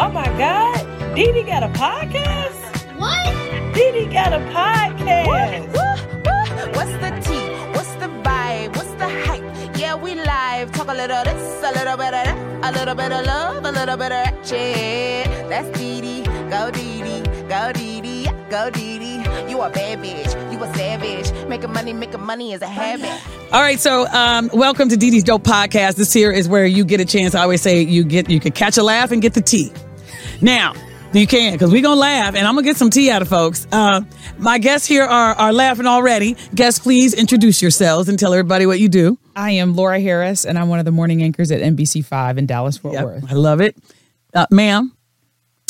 Oh my God. Dee Dee got a podcast? What? Dee Dee got a podcast. What's the tea? What's the vibe? What's the hype? Yeah, we live. Talk a little this, a little bit of that, a little bit of love, a little bit of that shit. That's Dee Dee. Go Dee Dee. Go Dee Dee. Go Dee Dee. You a bad bitch. You a savage. Making money, making money is a habit. All right, so um, welcome to Dee Dee's Dope Podcast. This here is where you get a chance. I always say you get you could catch a laugh and get the tea. Now you can because we're gonna laugh and I'm gonna get some tea out of folks. Uh, my guests here are are laughing already. Guests, please introduce yourselves and tell everybody what you do. I am Laura Harris, and I'm one of the morning anchors at NBC5 in Dallas, Fort Yep, Worth. I love it, uh, ma'am.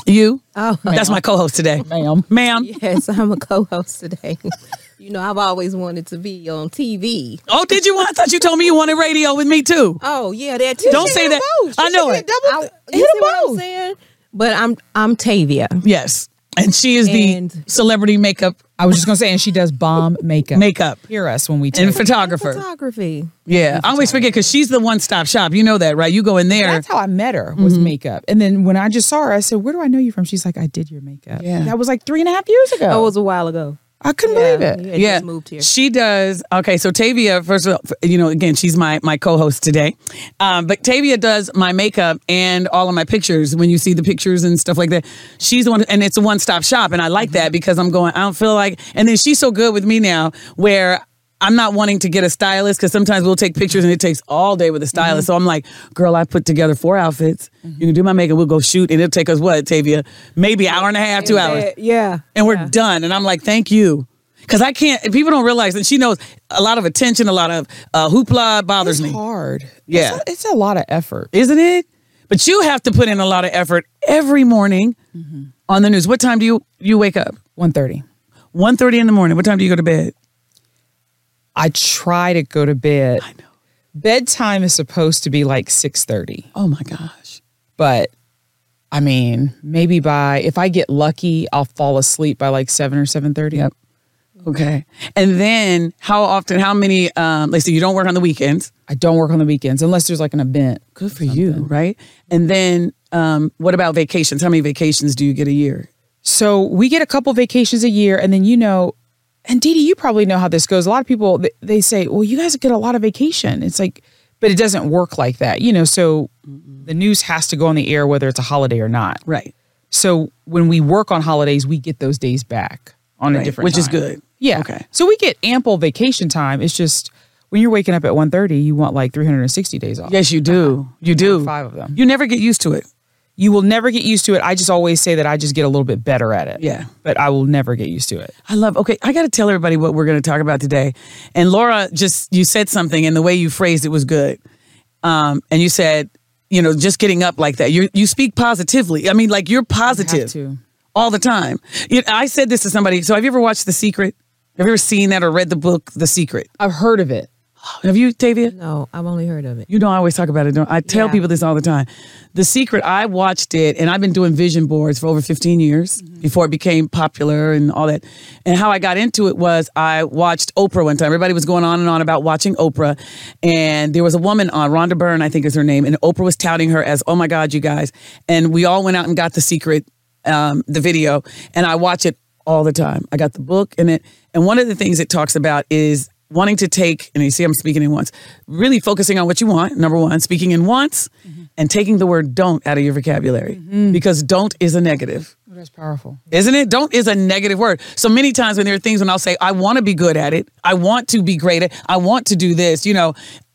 You? Oh, That's my co-host today, Ma'am. Ma'am. yes, I'm a co-host today. you know, I've always wanted to be on TV. Oh, did you? want? I thought you told me you wanted radio with me too. Oh, yeah, that too. Don't say that. I know it. I, you see what I'm saying? But I'm I'm Tavia. Yes, and she is the celebrity makeup I was just gonna say, and she does bomb makeup. makeup Hear us when we and take. photographer. Photography. Yeah, I always forget because she's the one-stop shop. You know that, right? You go in there. That's how I met her was mm-hmm. makeup, and then when I just saw her, I said, "Where do I know you from?" She's like, "I did your makeup." Yeah. that was like three and a half years ago. Oh, that was a while ago. I couldn't Yeah, believe it. yeah, just moved here. she does. Okay, so Tavia, first of all, you know, again, she's my my co-host today, um, but Tavia does my makeup and all of my pictures. When you see the pictures and stuff like that, she's the one, and it's a one-stop shop, and I like that because I'm going. I don't feel like, and then she's so good with me now, where. I'm not wanting to get a stylist because sometimes we'll take pictures and it takes all day with a stylist. So I'm like, girl, I put together four outfits. You can do my makeup. We'll go shoot, and it'll take us what, Tavia? Maybe an hour and a half, two hours Yeah. and we're done. And I'm like, thank you. Because I can't, people don't realize, and she knows a lot of attention, a lot of uh, hoopla bothers It's me. hard. Yeah. it's a, it's a lot of effort. Isn't it? But you have to put in a lot of effort every morning on the news. What time do you, you wake up? One thirty. 1.30 in the morning. What time do you go to bed? I try to go to bed. I know. Bedtime is supposed to be like six thirty. Oh my gosh. but I mean, maybe by if I get lucky, I'll fall asleep by like seven or seven thirty. Yep. Okay. And then how often, how many, um, let's see, you don't work on the weekends. I don't work on the weekends unless there's like an event. Good for you, right? And then um, what about vacations? How many vacations do you get a year? So we get a couple vacations a year, and then you know, and Dee, you probably know how this goes. A lot of people they, say, "Well, you guys get a lot of vacation." It's like, but it doesn't work like that, you know. So the news has to go on the air whether it's a holiday or not. Right. So when we work on holidays, we get those days back on a different, which is good. Yeah. Okay. So we get ample vacation time. It's just when you're waking up at 1.30, you want like 360 days off. Yes, you do. Uh-huh. You do. Five of them. You never get used to it. You will never get used to it. I just always say that I just get a little bit better at it. Yeah. But I will never get used to it. I love. Okay, I got to tell everybody what we're going to talk about today. And Laura, just you said something, and the way you phrased it was good. Um, and you said, you know, just getting up like that. You you speak positively. I mean, like you're positive to. all the time. You I said this to somebody. So have you ever watched The Secret? Have you ever seen that or read the book The Secret? I've heard of it. Have you, Tavia? No, I've only heard of it. You know, I always talk about it. Don't I? I tell Yeah. people this all the time. The Secret, I watched it, and I've been doing vision boards for over 15 years before it became popular and all that. And how I got into it was I watched Oprah one time. Everybody was going on and on about watching Oprah, and there was a woman on Rhonda Byrne, I think is her name, and Oprah was touting her as, "Oh my God, you guys!" And we all went out and got The Secret, um, the video, and I watch it all the time. I got the book and it, and one of the things it talks about is wanting to take, and you see I'm speaking in once, really focusing on what you want, number one, speaking in once, mm-hmm. and taking the word don't out of your vocabulary. Mm-hmm. Because don't is a negative. Oh, that's powerful. Isn't it? Don't is a negative word. So many times when there are things when I'll say, I want to be good at it, I want to be great at I want to do this, you know,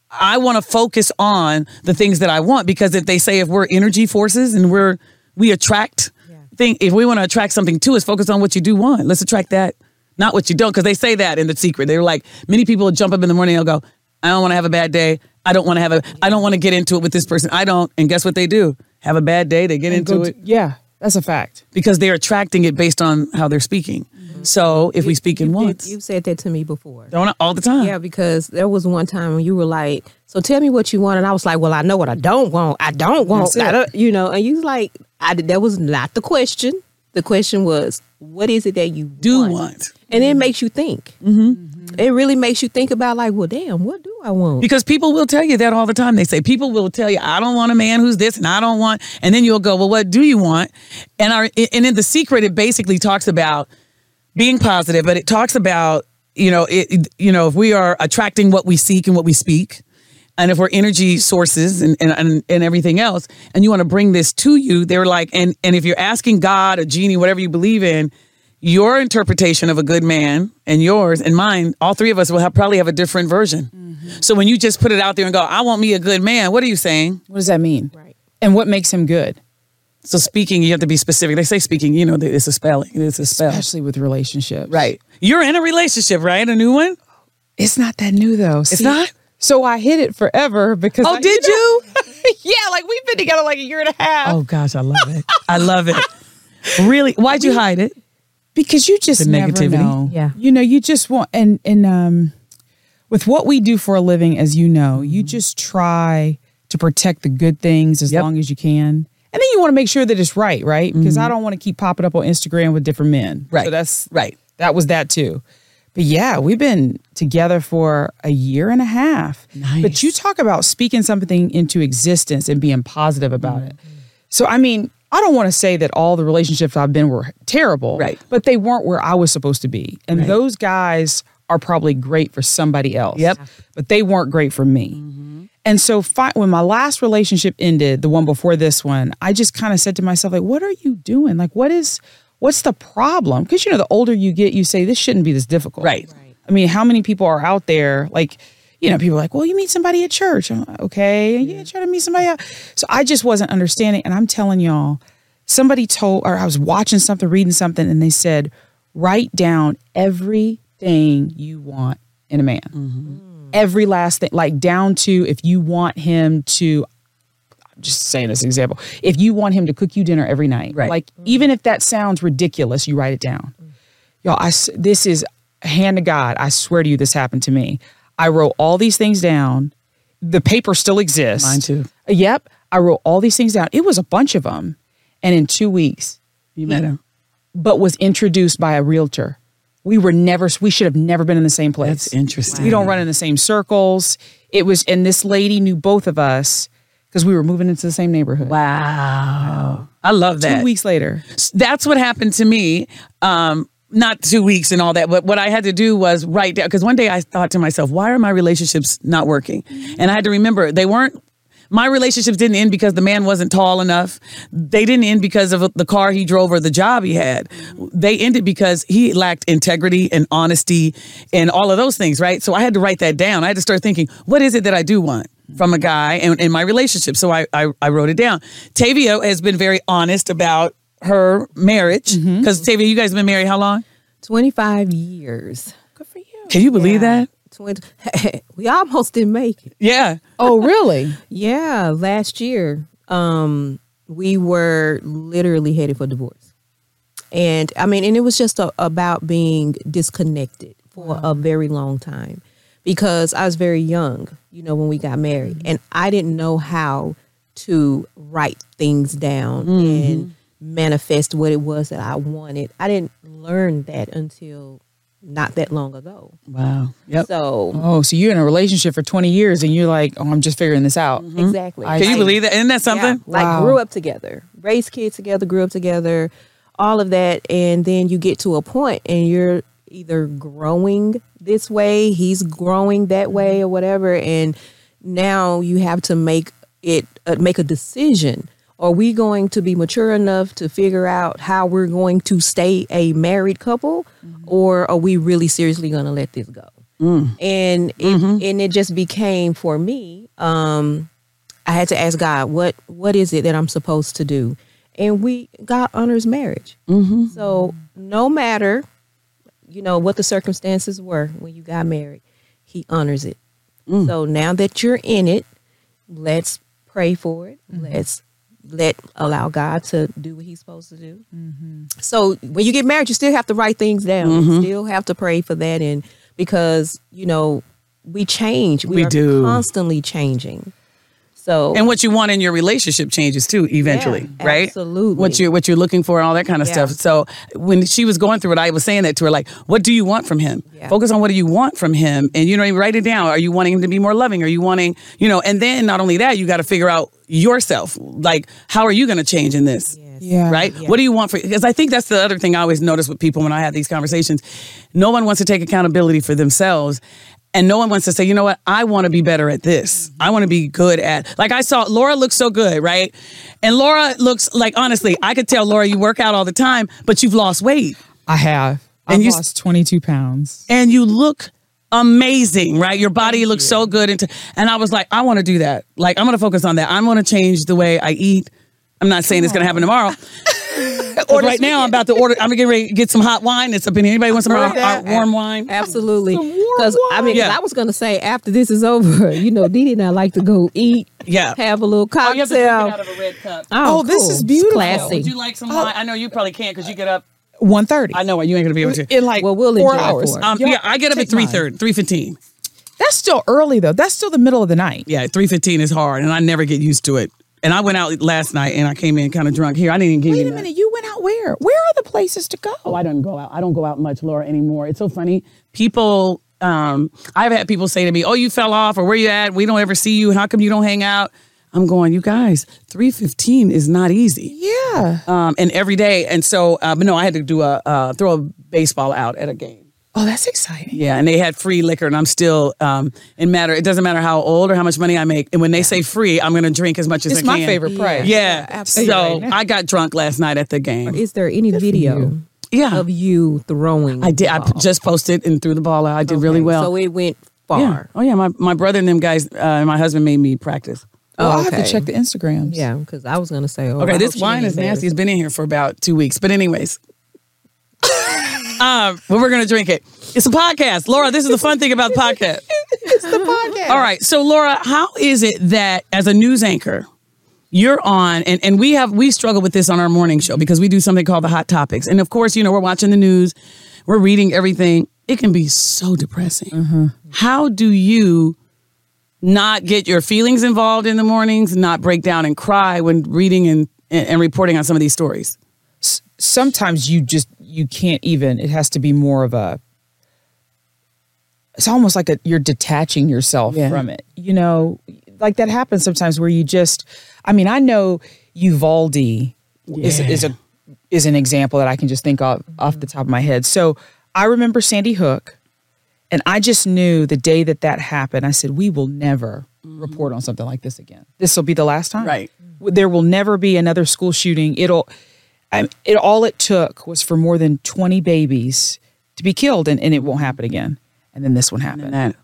I want to focus on the things that I want because if they say if we're energy forces and we're we attract thing if we want to attract something to us, focus on what you do want. Let's attract that, not what you don't. Because they say that in the secret. They're like many people will jump up in the morning and they'll go, I don't want to have a bad day. I don't want to have a I don't want to get into it with this person. I don't. And guess what they do? Have a bad day, they get into Go it to- yeah, that's a fact. because they're attracting it based on how they're speaking. Mm-hmm. So if we speak in You once, You've said that to me before. don't I- all the time. Yeah, because there was one time when you were like, "So tell me what you want," and I was like, "Well, I know what I don't want. I don't want. I don't, uh, you know." And you was like, "I that was not the question. The question was, what is it that you Do want? want. And it makes you think. Mm-hmm. It really makes you think about like, well, damn, what do I want? Because people will tell you that all the time. They say people will tell you, "I don't want a man who's this, and I don't want." And then you'll go, "Well, what do you want?" And our and in the secret, it basically talks about being positive, but it talks about you know it. You know, if we are attracting what we seek and what we speak, and if we're energy sources and and and, and everything else, and you want to bring this to you, they're like, and and if you're asking God, a genie, whatever you believe in. Your interpretation of a good man and yours and mine, all three of us will have, probably have a different version. Mm-hmm. So when you just put it out there and go, I want me a good man, what are you saying? What does that mean? Right. And what makes him good? So speaking, you have to be specific. They say speaking, you know, it's a spelling. It's a spell. Especially with relationships. Right. You're in a relationship, right? A new one? It's not that new though. It's not? So I hid it forever because Oh, I- did you? yeah, like we've been together like a year and a half. Oh gosh, I love it. I love it. Really? Why'd you hide it? because you just The never negativity. know. Yeah. you know, you just want and and um, with what we do for a living, as you know, you just try to protect the good things as Yep. long as you can, and then you want to make sure that it's right, right? Because I don't want to keep popping up on Instagram with different men. Right. So that's Right. That was that too. But yeah, we've been together for a year and a half. Nice. But you talk about speaking something into existence and being positive about it. Mm-hmm. So I mean, I don't want to say that all the relationships I've been were terrible, Right. But they weren't where I was supposed to be. And those guys are probably great for somebody else. Yep. But they weren't great for me. And so fi- when my last relationship ended, the one before this one, I just kind of said to myself, like, what are you doing? Like, what is, what's the problem? Because, you know, the older you get, you say, this shouldn't be this difficult. Right. I mean, how many people are out there, like, you know, people are like, well, you meet somebody at church. I'm like, okay. Yeah, try to meet somebody else. So I just wasn't understanding. And I'm telling y'all, somebody told, or I was watching something, reading something, and they said, write down everything you want in a man. Mm-hmm. Every last thing, like down to if you want him to, just saying this example, if you want him to cook you dinner every night, Right. like even if that sounds ridiculous, you write it down. Mm-hmm. Y'all, I, this is hand to God. I swear to you, this happened to me. I wrote all these things down. The paper still exists. Mine too. Yep. I wrote all these things down. It was a bunch of them. And in two weeks, You met him. but was introduced by a realtor. We were never, we should have never been in the same place. That's interesting. We don't run in the same circles. It was, and this lady knew both of us because we were moving into the same neighborhood. Wow. I love that. Two weeks later. that's what happened to me. Um, not two weeks and all that, but what I had to do was write down because one day I thought to myself, why are my relationships not working? And I had to remember they weren't. My relationships didn't end because the man wasn't tall enough. They didn't end because of the car he drove or the job he had. They ended because he lacked integrity and honesty and all of those things, right? So I had to write that down. I had to start thinking, what is it that I do want? From a guy and in my relationship. So I, I I wrote it down. Tavia has been very honest about her marriage. Because Tavia, you guys have been married how long? 25 years. Good for you. Can you believe that? 20, we almost didn't make it. Yeah. Oh, really? Yeah, last year, um, we were literally headed for divorce. And I mean, and it was just a, about being disconnected for a very long time because I was very young, you know, when we got married. And I didn't know how to write things down and mm-hmm. manifest what it was that I wanted. I didn't learn that until not that long ago. Wow. Yep. So, Oh, so you're in a relationship for 20 years and you're like, oh, I'm just figuring this out. Hmm? exactly. I Can you Like- believe that? Isn't that Yeah, something? like Wow. grew up together, raised kids together, grew up together, all of that, and then you get to a point and you're either growing this way, he's growing that way, or whatever, and now you have to make it uh, make a decision. Are we going to be mature enough to figure out how we're going to stay a married couple, or are we really seriously going to let this go? And it, and it just became for me. Um, I had to ask God, what what is it that I'm supposed to do? And we God honors marriage. Mm-hmm. So no matter, you know, what the circumstances were when you got married, He honors it. Mm. So now that you're in it, let's pray for it. Mm-hmm. Let's let allow God to do what He's supposed to do. Mm-hmm. So when you get married, you still have to write things down. You mm-hmm. still have to pray for that, and because you know we change, we, We are do. constantly changing. So and what you want in your relationship changes too eventually Yeah, right? Absolutely. what you what you're looking for and all that kind of Yeah. stuff. So when she was going through it i was saying that to her like what do you want from him? Yeah. focus on what do you want from him and you know you write it down. Are you wanting him to be more loving? Are you wanting you know and then not only that you got to figure out yourself like how are you going to change in this? Yeah. right? What do you want for because i think that's the other thing i always notice with people when i have these conversations. No one wants to take accountability for themselves and no one wants to say, you know what, I want to be better at this. I want to be good at, like I saw Laura looks so good, right? And Laura looks like, honestly, I could tell Laura you work out all the time, but you've lost weight I have. And I've you- lost 22 pounds. and you look amazing, right? Your body looks so good. And, and I was like, I want to do that. Like, I'm going to focus on that. I'm going to change the way I eat. I'm not saying it's going to happen tomorrow. or right now, I'm about to order. I'm getting ready to get some hot wine. That's up in here. Anybody want some hot, hot warm wine? Absolutely. Because I mean, 'cause Yeah. I was gonna say after this is over, you know, Dee Dee and I like to go eat, Yeah. have a little Oh, you have to cocktail. out of a red cup. Oh, this cool. is beautiful. Classy. Would you like some wine? I know you probably can't because you get up. 1.30. I know what you ain't gonna be able to. In like Well, we'll four enjoy it hours. for. Um, yeah, I get up at take mine. 3.30, 3.15. That's still early though. That's still the middle of the night. Yeah, 3.15 is hard, and I never get used to it. And I went out last night, and I came in kind of drunk. Here, I didn't even give Wait a that. minute. You went out where? Where are the places to go? Oh, I don't go out. I don't go out much, Laura, anymore. It's so funny. People, um, I've had people say to me, "Oh, you fell off, or where you at? We don't ever see you. How come you don't hang out?" I'm going, you guys. Three fifteen is not easy, Yeah. um, and every day. And so, uh, but no, I had to do a uh, throw a baseball out at a game. Oh, that's exciting. Yeah, and they had free liquor, and I'm still um, in matter. It doesn't matter how old or how much money I make, and when they say free, I'm going to drink as much as It's I my favorite price. Yeah, absolutely. So I got drunk last night at the game. Is there any video Yeah, of you throwing? I did. the I ball? p- just posted and threw the ball out. I did really well. So it went yeah. far. Oh yeah, my, my brother and them guys uh, and my husband made me practice. Well, I'll Oh, have to check the Instagrams. Yeah, because I was gonna say, oh, Okay, hope this wine is nasty. It's been in here for about two weeks. But anyways. Um, but we're gonna drink it. It's a podcast. Laura, this is the fun thing about the podcast. It's the podcast. All right. So Laura, how is it that as a news anchor, you're on and, and we have we struggle with this on our morning show because we do something called the hot topics. And of course, you know, we're watching the news, we're reading everything. It can be so depressing. How do you not get your feelings involved in the mornings, not break down and cry when reading and, and, and reporting on some of these stories? Sometimes you just you can't even it has to be more of a it's almost like a you're detaching yourself Yeah. from it you know? Like that happens sometimes where you just i mean i know uvalde is, is a is an example that i can just think of off the top of my head. So i remember sandy hook and i just knew the day that that happened i said we will never report on something like this again. This will be the last time. Right. there will never be another school shooting. It'll I, it all it took was for more than 20 babies to be killed and, and it won't happen again. And then this one happened. And that.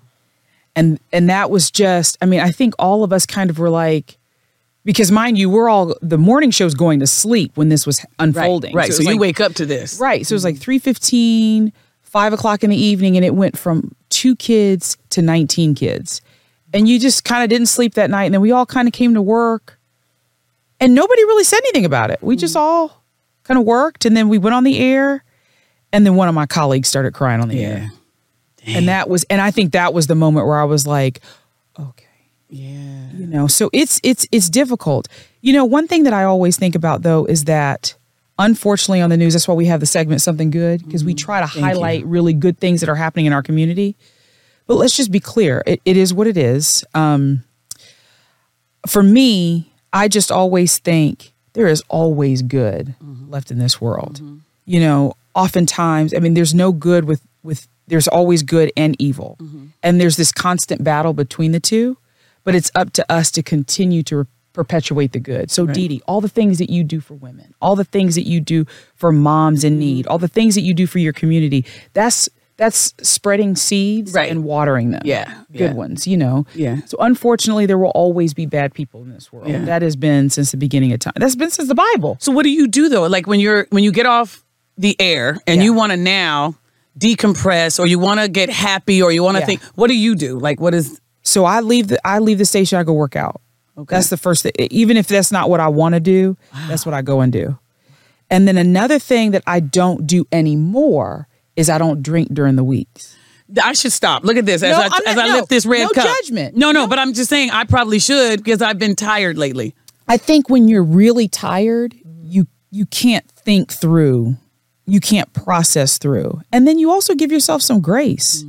And and that was just i mean i think all of us kind of were like because mind you we're all the morning show's going to sleep when this was unfolding. Right. it So, was you like- wake up to this. right. So it was like mm-hmm. 3.15 5 o'clock in the evening and it went from two kids to 19 kids. And you just kind of didn't sleep that night and then we all kind of came to work and nobody really said anything about it. We just mm-hmm. all kind of worked and then we went on the air and then one of my colleagues started crying on the air. And that was and i think that was the moment where i was like okay. Yeah. you know so it's it's it's difficult. You know one thing that i always think about though is that unfortunately on the news that's why we have the segment something good because we try to highlight really good things that are happening in our community. But let's just be clear it, it is what it is. Um, for me i just always think there is always good mm-hmm. left in this world. Mm-hmm. You know oftentimes i mean there's no good with with there's always good and evil. Mm-hmm. And there's this constant battle between the two but it's up to us to continue to perpetuate the good. So Dee Dee, all the things that you do for women all the things that you do for moms in need all the things that you do for your community that's that's spreading seeds Right. and watering them Yeah, good yeah. ones you know Yeah. so unfortunately there will always be bad people in this world Yeah. that has been since the beginning of time that's been since the bible So what do you do though? Like when you're when you get off the air and Yeah. you want to now decompress or you want to get happy or you want to think what do you do? Like what is So I leave the I leave the station. I go work out. Okay. That's the first thing. Even if that's not what I want to do, that's what I go and do. And then another thing that I don't do anymore is I don't drink during the weeks. I should stop. Look at this as No, I I'm not- as I no, lift this red no cup. judgment. No, no, but I'm just saying I probably should because I've been tired lately. I think when you're really tired, you you can't think through, you can't process through, and then you also give yourself some grace.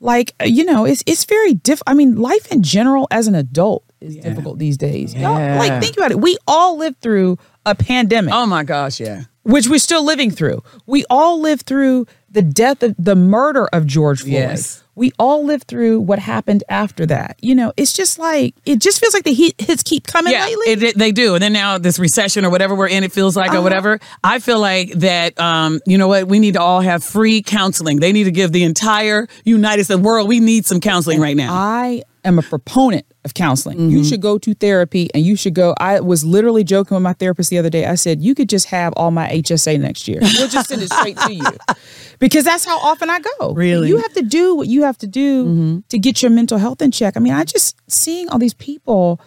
Like uh, you know, it's it's very diff. I mean, life in general as an adult is difficult these days. Y'all, Like think about it. We all lived through a pandemic, Oh my gosh, yeah. Which we're still living through. We all lived through the death of the murder of George Floyd. Yes. We all lived through what happened after that. You know, it's just like it just feels like the hit, hits keep coming Yeah, lately. it, it- they do. And then now this recession or whatever we're in, it feels like Uh-huh. or whatever. I feel like that. Um, you know what? We need to all have free counseling. They need to give the entire United States world. We need some counseling right now. I am a proponent of counseling. Mm-hmm. You should go to therapy and you should go. I was literally joking with my therapist the other day. I said, You could just have all my HSA next year. We'll just send it straight to you. Because that's how often I go. Really? You have to do what you have to do Mm-hmm. to get your mental health in check. I mean, I just seeing all these people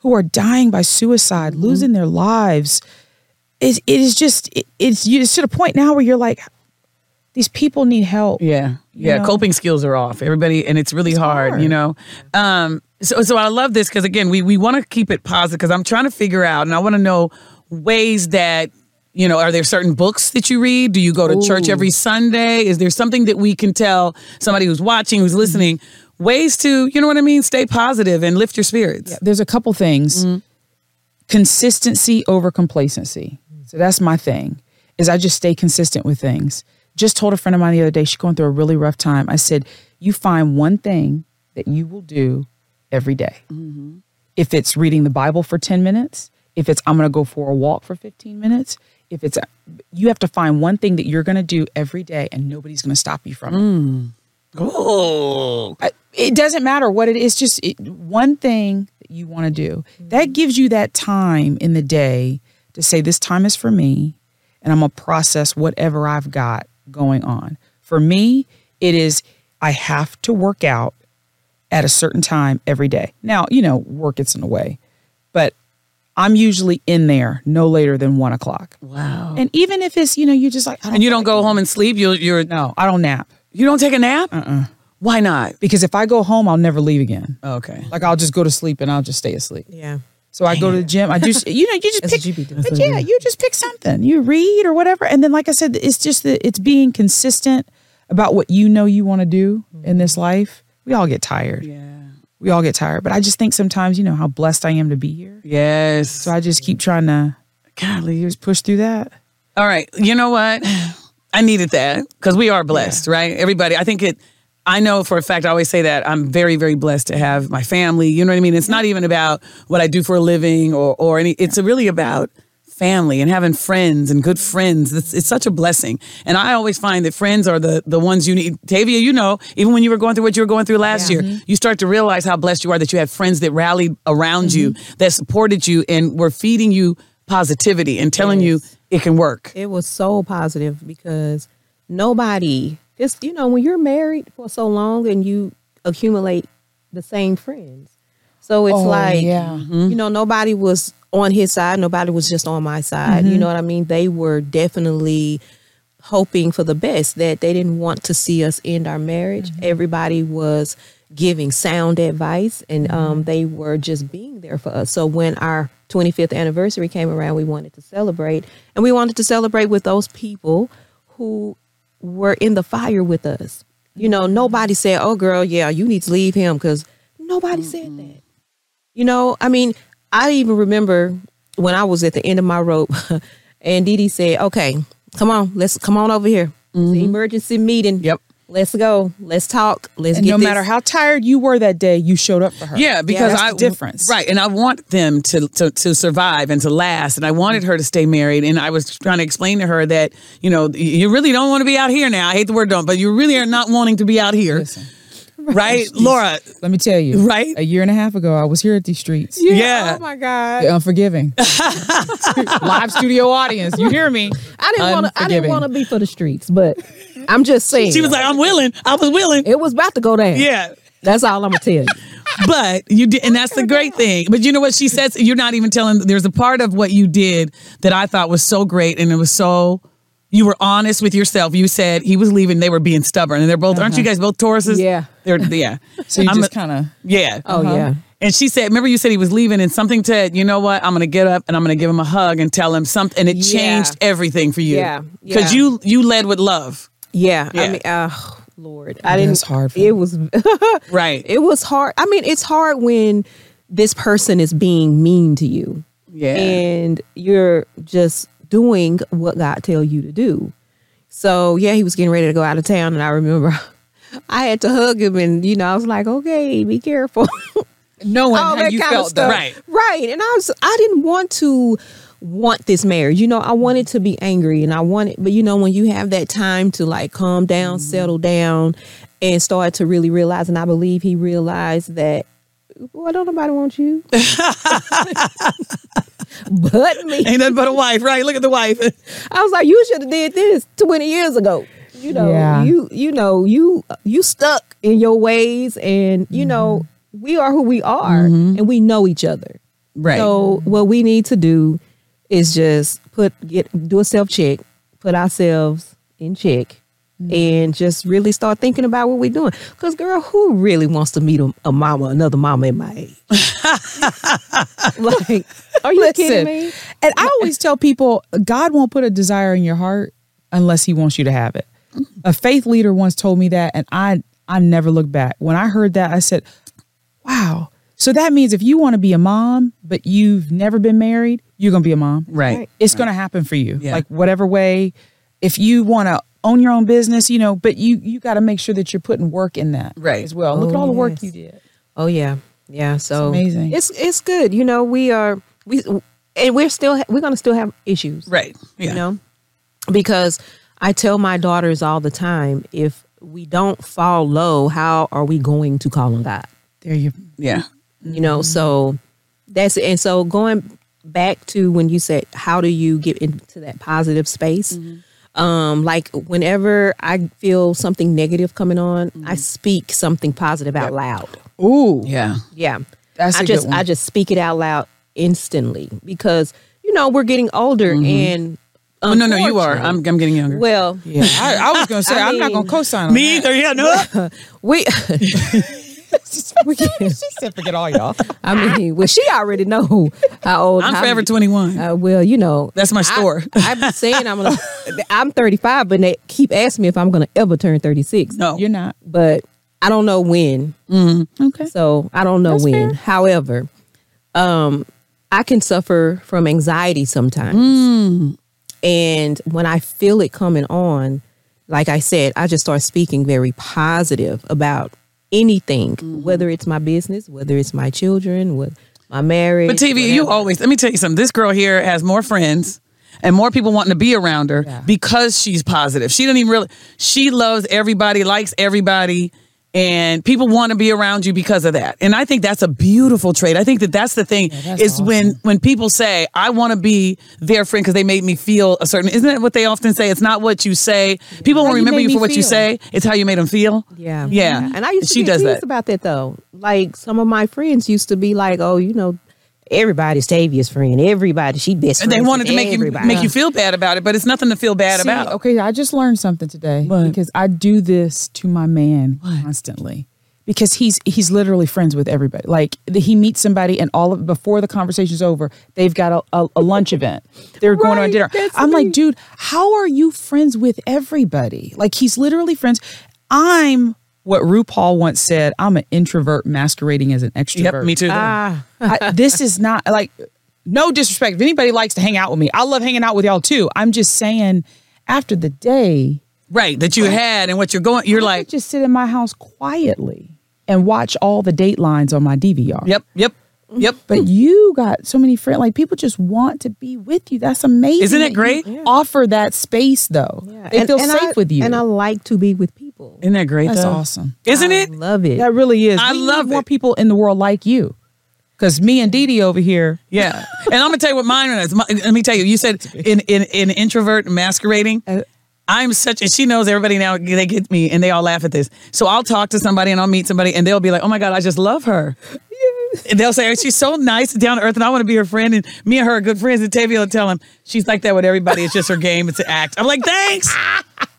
who are dying by suicide, Mm-hmm. losing their lives. It, it is just, it, it's, it's to the point now where you're like, these people need help. Yeah. Yeah. know? Coping skills are off. Everybody, and it's really hard, hard. you know? Um, so, so I love this because, again, we, we want to keep it positive because I'm trying to figure out and I want to know ways that, you know, are there certain books that you read? Do you go to church every Sunday? Is there something that we can tell somebody who's watching, who's listening, ways to, you know what I mean, stay positive and lift your spirits? there's a couple things consistency over complacency so that's my thing is i just stay consistent with things just told a friend of mine the other day she's going through a really rough time. I said you find one thing that you will do every day. Mm-hmm. if it's reading the bible for 10 minutes if it's i'm going to go for a walk for 15 minutes if it's you have to find one thing that you're going to do every day and nobody's going to stop you from it. Oh, it doesn't matter what it is just it, one thing that you want to do. That mm-hmm. gives you that time in the day to say this time is for me and i'm going to process whatever i've got going on for me it is i have to work out at a certain time every day now you know work gets in the way but i'm usually in there no later than one o'clock wow. and even if it's you know you're just like I And you don't go home and sleep? You're, you're no i don't nap you don't take a nap? Uh-uh. Why not? because if i go home i'll never leave again Okay. Like I'll just go to sleep and I'll just stay asleep. Yeah. So I go to the gym. I just you know you just pick. what you be doing. But yeah, you just pick something. You read or whatever, and then like I said, it's just that it's being consistent about what you know you want to do in this mm-hmm. life. We all get tired. Yeah. We all get tired. But I just think sometimes you know how blessed I am to be here. Yes. So I just keep trying to Golly, just push through that. All right. You know what? I needed that because we are blessed, right? Everybody. I think it. I know for a fact. I always say that I'm very, very blessed to have my family. You know what I mean? It's not even about what I do for a living or or any. It's really about family and having friends and good friends. It's, it's such a blessing. And I always find that friends are the the ones you need. Tavia, you know, even when you were going through what you were going through last year, mm-hmm. you start to realize how blessed you are that you had friends that rallied around you, mm-hmm. that supported you, and were feeding you positivity and telling you it can work. It was so positive because nobody, just, you know, when you're married for so long and you accumulate the same friends. So it's Oh, like, yeah. Mm-hmm. you know, nobody was on his side. Nobody was just on my side. You mm-hmm. know what I mean? They were definitely hoping for the best that they didn't want to see us end our marriage. Mm-hmm. Everybody was giving sound advice and um, they were just being there for us. So when our 25th anniversary came around, we wanted to celebrate and we wanted to celebrate with those people who were in the fire with us. You know, nobody said, "Oh girl, yeah, you need to leave him" cuz nobody said that. You know, I mean, I even remember when I was at the end of my rope and Dee Dee said, Okay, come on, let's come on over here. The mm-hmm. emergency meeting. Yep. Let's go. Let's talk. Let's And get no this. matter how tired you were that day, you showed up for her. Yeah, because that's I the difference. right, and I want them to, to to survive and to last, and I wanted her to stay married, and I was trying to explain to her that you know you really don't want to be out here now. I hate the word don't, but you really are not wanting to be out here, Listen, right, Laura? let me tell you. Right? A year and a half ago, I was here at these streets. Yeah. Oh my God. The unforgiving. Live studio audience. You hear me? I didn't want to. I didn't want to be for the streets, but I'm just saying. She was like, "I'm willing. I was willing." it was about to go down. Yeah. That's all I'm gonna tell you. but you did, and that's the great thing. But you know what she says? You're not even telling. There's a part of what you did that I thought was so great, and it was so. You were honest with yourself. You said he was leaving. They were being stubborn, and they're both. Aren't you guys both Tauruses? Yeah. They're yeah. So you I'm just kind of yeah. Oh yeah. And she said, remember you said he was leaving and something said, you know what? I'm going to get up and I'm going to give him a hug and tell him something. And it Yeah. changed everything for you. Yeah, Because yeah. you, you led with love. Yeah. Yeah. I mean, uh, Lord, I didn't. it's hard for It was. Right. It was hard. I mean, it's hard when this person is being mean to you. Yeah. And you're just doing what God tell you to do. So yeah, he was getting ready to go out of town, and I remember I had to hug him, and you know, I was like, "Okay, be careful." knowing all how that you kind felt of stuff. though. Right. Right. And I was I didn't want to want this marriage. You know, I wanted to be angry and I wanted but you know, when you have that time to like calm down, Mm-hmm. settle down and start to really realize and I believe he realized that well, don't nobody want you. but me. Ain't nothing but a wife, right? Look at the wife. I was like, you should have did this 20 years ago. You know, Yeah. you you know, you you stuck in your ways and you know, Mm-hmm. we are who we are and we know each other. Right. So what we need to do is just put get do a self check, put ourselves in check, Mm-hmm. and just really start thinking about what we're doing. Cause girl, who really wants to meet a, a mama, another mama in my age? like, are you kidding me? And I always tell people, God won't put a desire in your heart unless He wants you to have it. Mm. A faith leader once told me that, and I I never looked back. When I heard that, I said, "Wow." So that means if you want to be a mom, but you've never been married, you're gonna be a mom. right. It's gonna happen for you. Yeah. Like whatever way. If you want to own your own business, you know, but you you got to make sure that you're putting work in that Right. as well. Look Oh, at all the oh, work yes. you did. Oh yeah, yeah. So amazing. It's it's good. You know, we are we and we're still we're gonna still have issues. Right. Yeah. you know because i tell my daughters all the time if we don't fall low how are we going to call on god There you. Yeah. you know so that's and so going back to when you said how do you get into that positive space mm-hmm. Um like whenever i feel something negative coming on i speak something positive out loud Ooh. Yeah. yeah. That's I a good just one. I just speak it out loud instantly because you know we're getting older and Oh, no, no, you are. I'm, I'm getting younger. well Yeah. I, I was gonna say I I'm not gonna co-sign on Me that. either. Yeah. No. we she said, "Forget all y'all." I mean well she already know how old I'm how- forever 21. uh, well you know That's my I- store. I've been saying I'm gonna I'm 35 but they keep asking me if I'm gonna ever turn 36 no. You're not. but I don't know when Okay. So I don't know That's when. fair. However, um, I can suffer from anxiety sometimes. Mm. And when I feel it coming on, like I said, I just start speaking very positive about anything, Mm-hmm. whether it's my business, whether it's my children, with my marriage. But Tavia, you always, let me tell you something. This girl here has more friends and more people wanting to be around her Yeah. because she's positive. She doesn't even really, she loves everybody, likes everybody, and people want to be around you because of that. And I think that's a beautiful trait. I think that that's the thing that's is when when people say, I want to be their friend because they made me feel a certain, isn't that what they often say? It's not what you say. People won't remember made you for what you say. It's how you made them feel. Yeah. Yeah. And I used to She does that. about that though. Like some of my friends used to be like, oh, you know, everybody's Tavia's friend. Everybody, she best And friend. they wanted to make you everybody. make you feel bad about it, but it's nothing to feel bad See, about. Okay, I just learned something today What? because I do this to my man constantly. Because he's he's literally friends with everybody. Like the, he meets somebody, and all of before the conversation's over, they've got a, a, a lunch event. They're going on a dinner. I'm me. like, dude, how are you friends with everybody? Like he's literally friends. I'm what RuPaul once said. I'm an introvert masquerading as an extrovert. Yep, me too. Ah, I, this is not like no disrespect. If anybody likes to hang out with me, I love hanging out with y'all too. I'm just saying, after the day, right, that you had and what you're going, you're I like, could just sit in my house quietly and watch all the datelines on my DVR. yep, yep, yep. But you got so many friends. Like people just want to be with you. That's amazing. Isn't it that you great? Offer that space though. yeah. They And- feel and safe I- with you. And I like to be with people. Isn't that great? That's though? awesome. Isn't it? I love it. That really is. I We need love more it. people in the world like you. Because me and Dee Dee over here, Yeah. and I'm gonna tell you what mine is. My- Let me tell you. You said in in in introvert masquerading. Uh, I'm such, and she knows everybody now. They get me, and they all laugh at this. So I'll talk to somebody, and I'll meet somebody, and they'll be like, "Oh my god, I just love her." And they'll say, she's so nice down to earth, and I want to be her friend. And me and her are good friends. And Tavia will tell him, she's like that with everybody. It's just her game. It's an act. I'm like, thanks.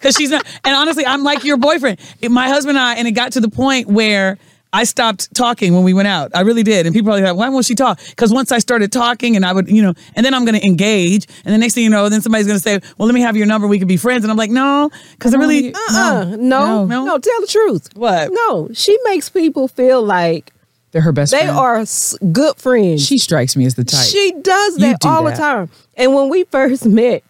Because she's not. And honestly, I'm like your boyfriend. My husband and I, and it got to the point where I stopped talking when we went out. I really did. And people are like, why won't she talk? Because once I started talking and I would, you know, and then I'm going to engage. And the next thing you know, then somebody's going to say, well, let me have your number. We could be friends. And I'm like, no, because I really. Uh, no, No. no, Tell the truth. What? No, she makes people feel like They're her best friend. they friend. are good friends. She strikes me as the type. She does that do all that. the time. And when we first met,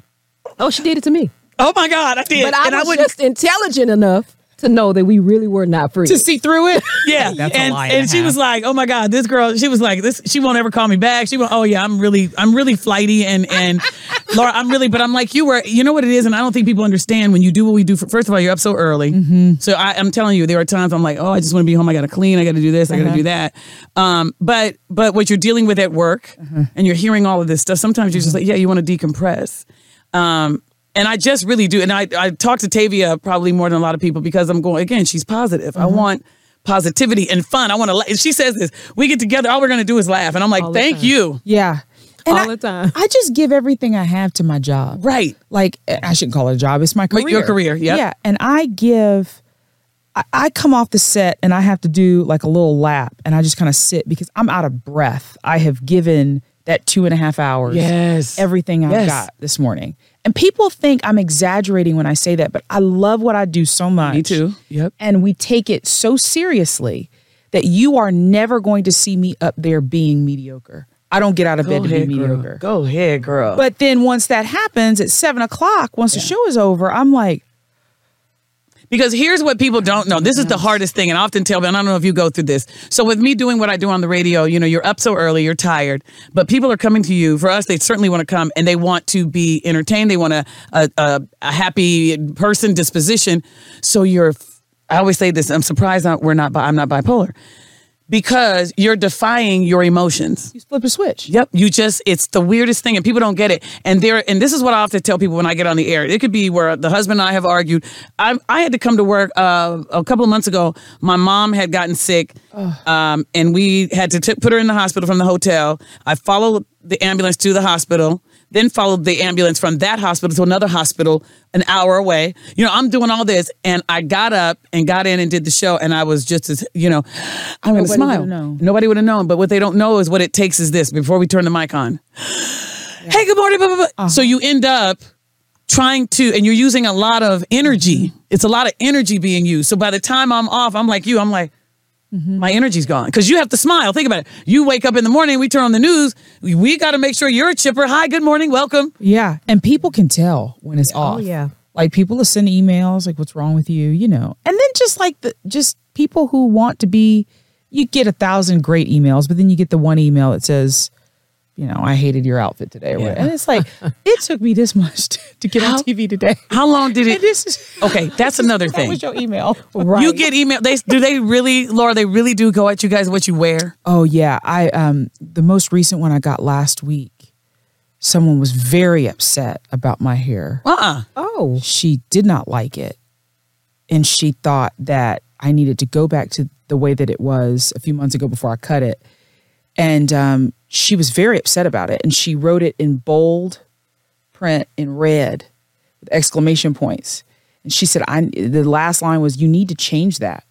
oh, she did it to me. Oh my God, I did. But I and was I wouldn't. just intelligent enough to know that we really were not free. to see through it. Yeah, That's a and, lie and and she half. was like, "Oh my God, this girl." She was like, "This." She won't ever call me back. She won't. Oh yeah, I'm really, I'm really flighty, and and Laura, I'm really. But I'm like, you were. You know what it is, and I don't think people understand when you do what we do. For, first of all, you're up so early. Mm-hmm. So I, I'm telling you, there are times I'm like, oh, I just want to be home. I got to clean. I got to do this. I got to Uh-huh. do that. Um, but but what you're dealing with at work, Uh-huh. and you're hearing all of this stuff. Sometimes you're just like, yeah, you want to decompress. Um, and I just really do. And I, I talk to Tavia probably more than a lot of people because I'm going, again, she's positive. Mm-hmm. I want positivity and fun. I want to, la- and she says this, we get together, all we're going to do is laugh. And I'm like, All thank you. Yeah. And All I- the time. I just give everything I have to my job. Right. Like I shouldn't call it a job. It's my career. your career, yep. Yeah. And I give I, I come off the set and I have to do like a little lap and I just kind of sit because I'm out of breath. I have given that two and a half hours. Yes. Everything I've Yes. got this morning. And people think I'm exaggerating when I say that, but I love what I do so much. Me too. Yep. And we take it so seriously that you are never going to see me up there being mediocre. I don't get out of bed to be mediocre. Go ahead, girl. But then once that happens at seven o'clock, once the show is over, I'm like, Because here's what people don't know. This is the hardest thing, and I often tell them, I don't know if you go through this. So with me doing what I do on the radio, you know, you're up so early, you're tired, but people are coming to you. For us, they certainly want to come and they want to be entertained. They want a a, a, a happy person disposition. So you're. I always say this. I'm surprised we're not. I'm not bipolar because you're defying your emotions. you flip a switch. Yep. You just, it's the weirdest thing and people don't get it. And there, and this is what I often tell people when I get on the air. It could be where the husband and I have argued. I, I had to come to work uh, a couple of months ago. My mom had gotten sick um, and we had to t- put her in the hospital from the hotel. I followed the ambulance to the hospital, then followed the ambulance from that hospital to another hospital an hour away. You know, I'm doing all this and I got up and got in and did the show and I was just as, you know, I'm going to smile. Nobody would have known. But what they don't know is what it takes is this before we turn the mic on. Hey, good morning. Blah, blah, blah. So you end up trying to, and you're using a lot of energy. It's a lot of energy being used. So by the time I'm off, I'm like you, I'm like, Mm-hmm. my energy's gone. Because you have to smile. Think about it. You wake up in the morning, we turn on the news, we, we got to make sure you're a chipper. Hi, good morning, welcome. Yeah. And people can tell when it's Oh, off. yeah. Like people will send emails, like, what's wrong with you? You know. And then just like the just people who want to be you get a thousand great emails, but then you get the one email that says, you know, I hated your outfit today. or Yeah. And it's like, it took me this much to, to get How- on TV today. How long did And it? this is Okay, that's another that thing. was your email. Right. You get email. They do they really, Laura? They really do go at you guys what you wear. Oh yeah, I um the most recent one I got last week. Someone was very upset about my hair. Uh uh Oh, She did not like it, and she thought that I needed to go back to the way that it was a few months ago before I cut it. And um, she was very upset about it, and she wrote it in bold print in red with exclamation points. And she said, "I." The last line was, "You need to change that."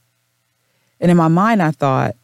And in my mind, I thought,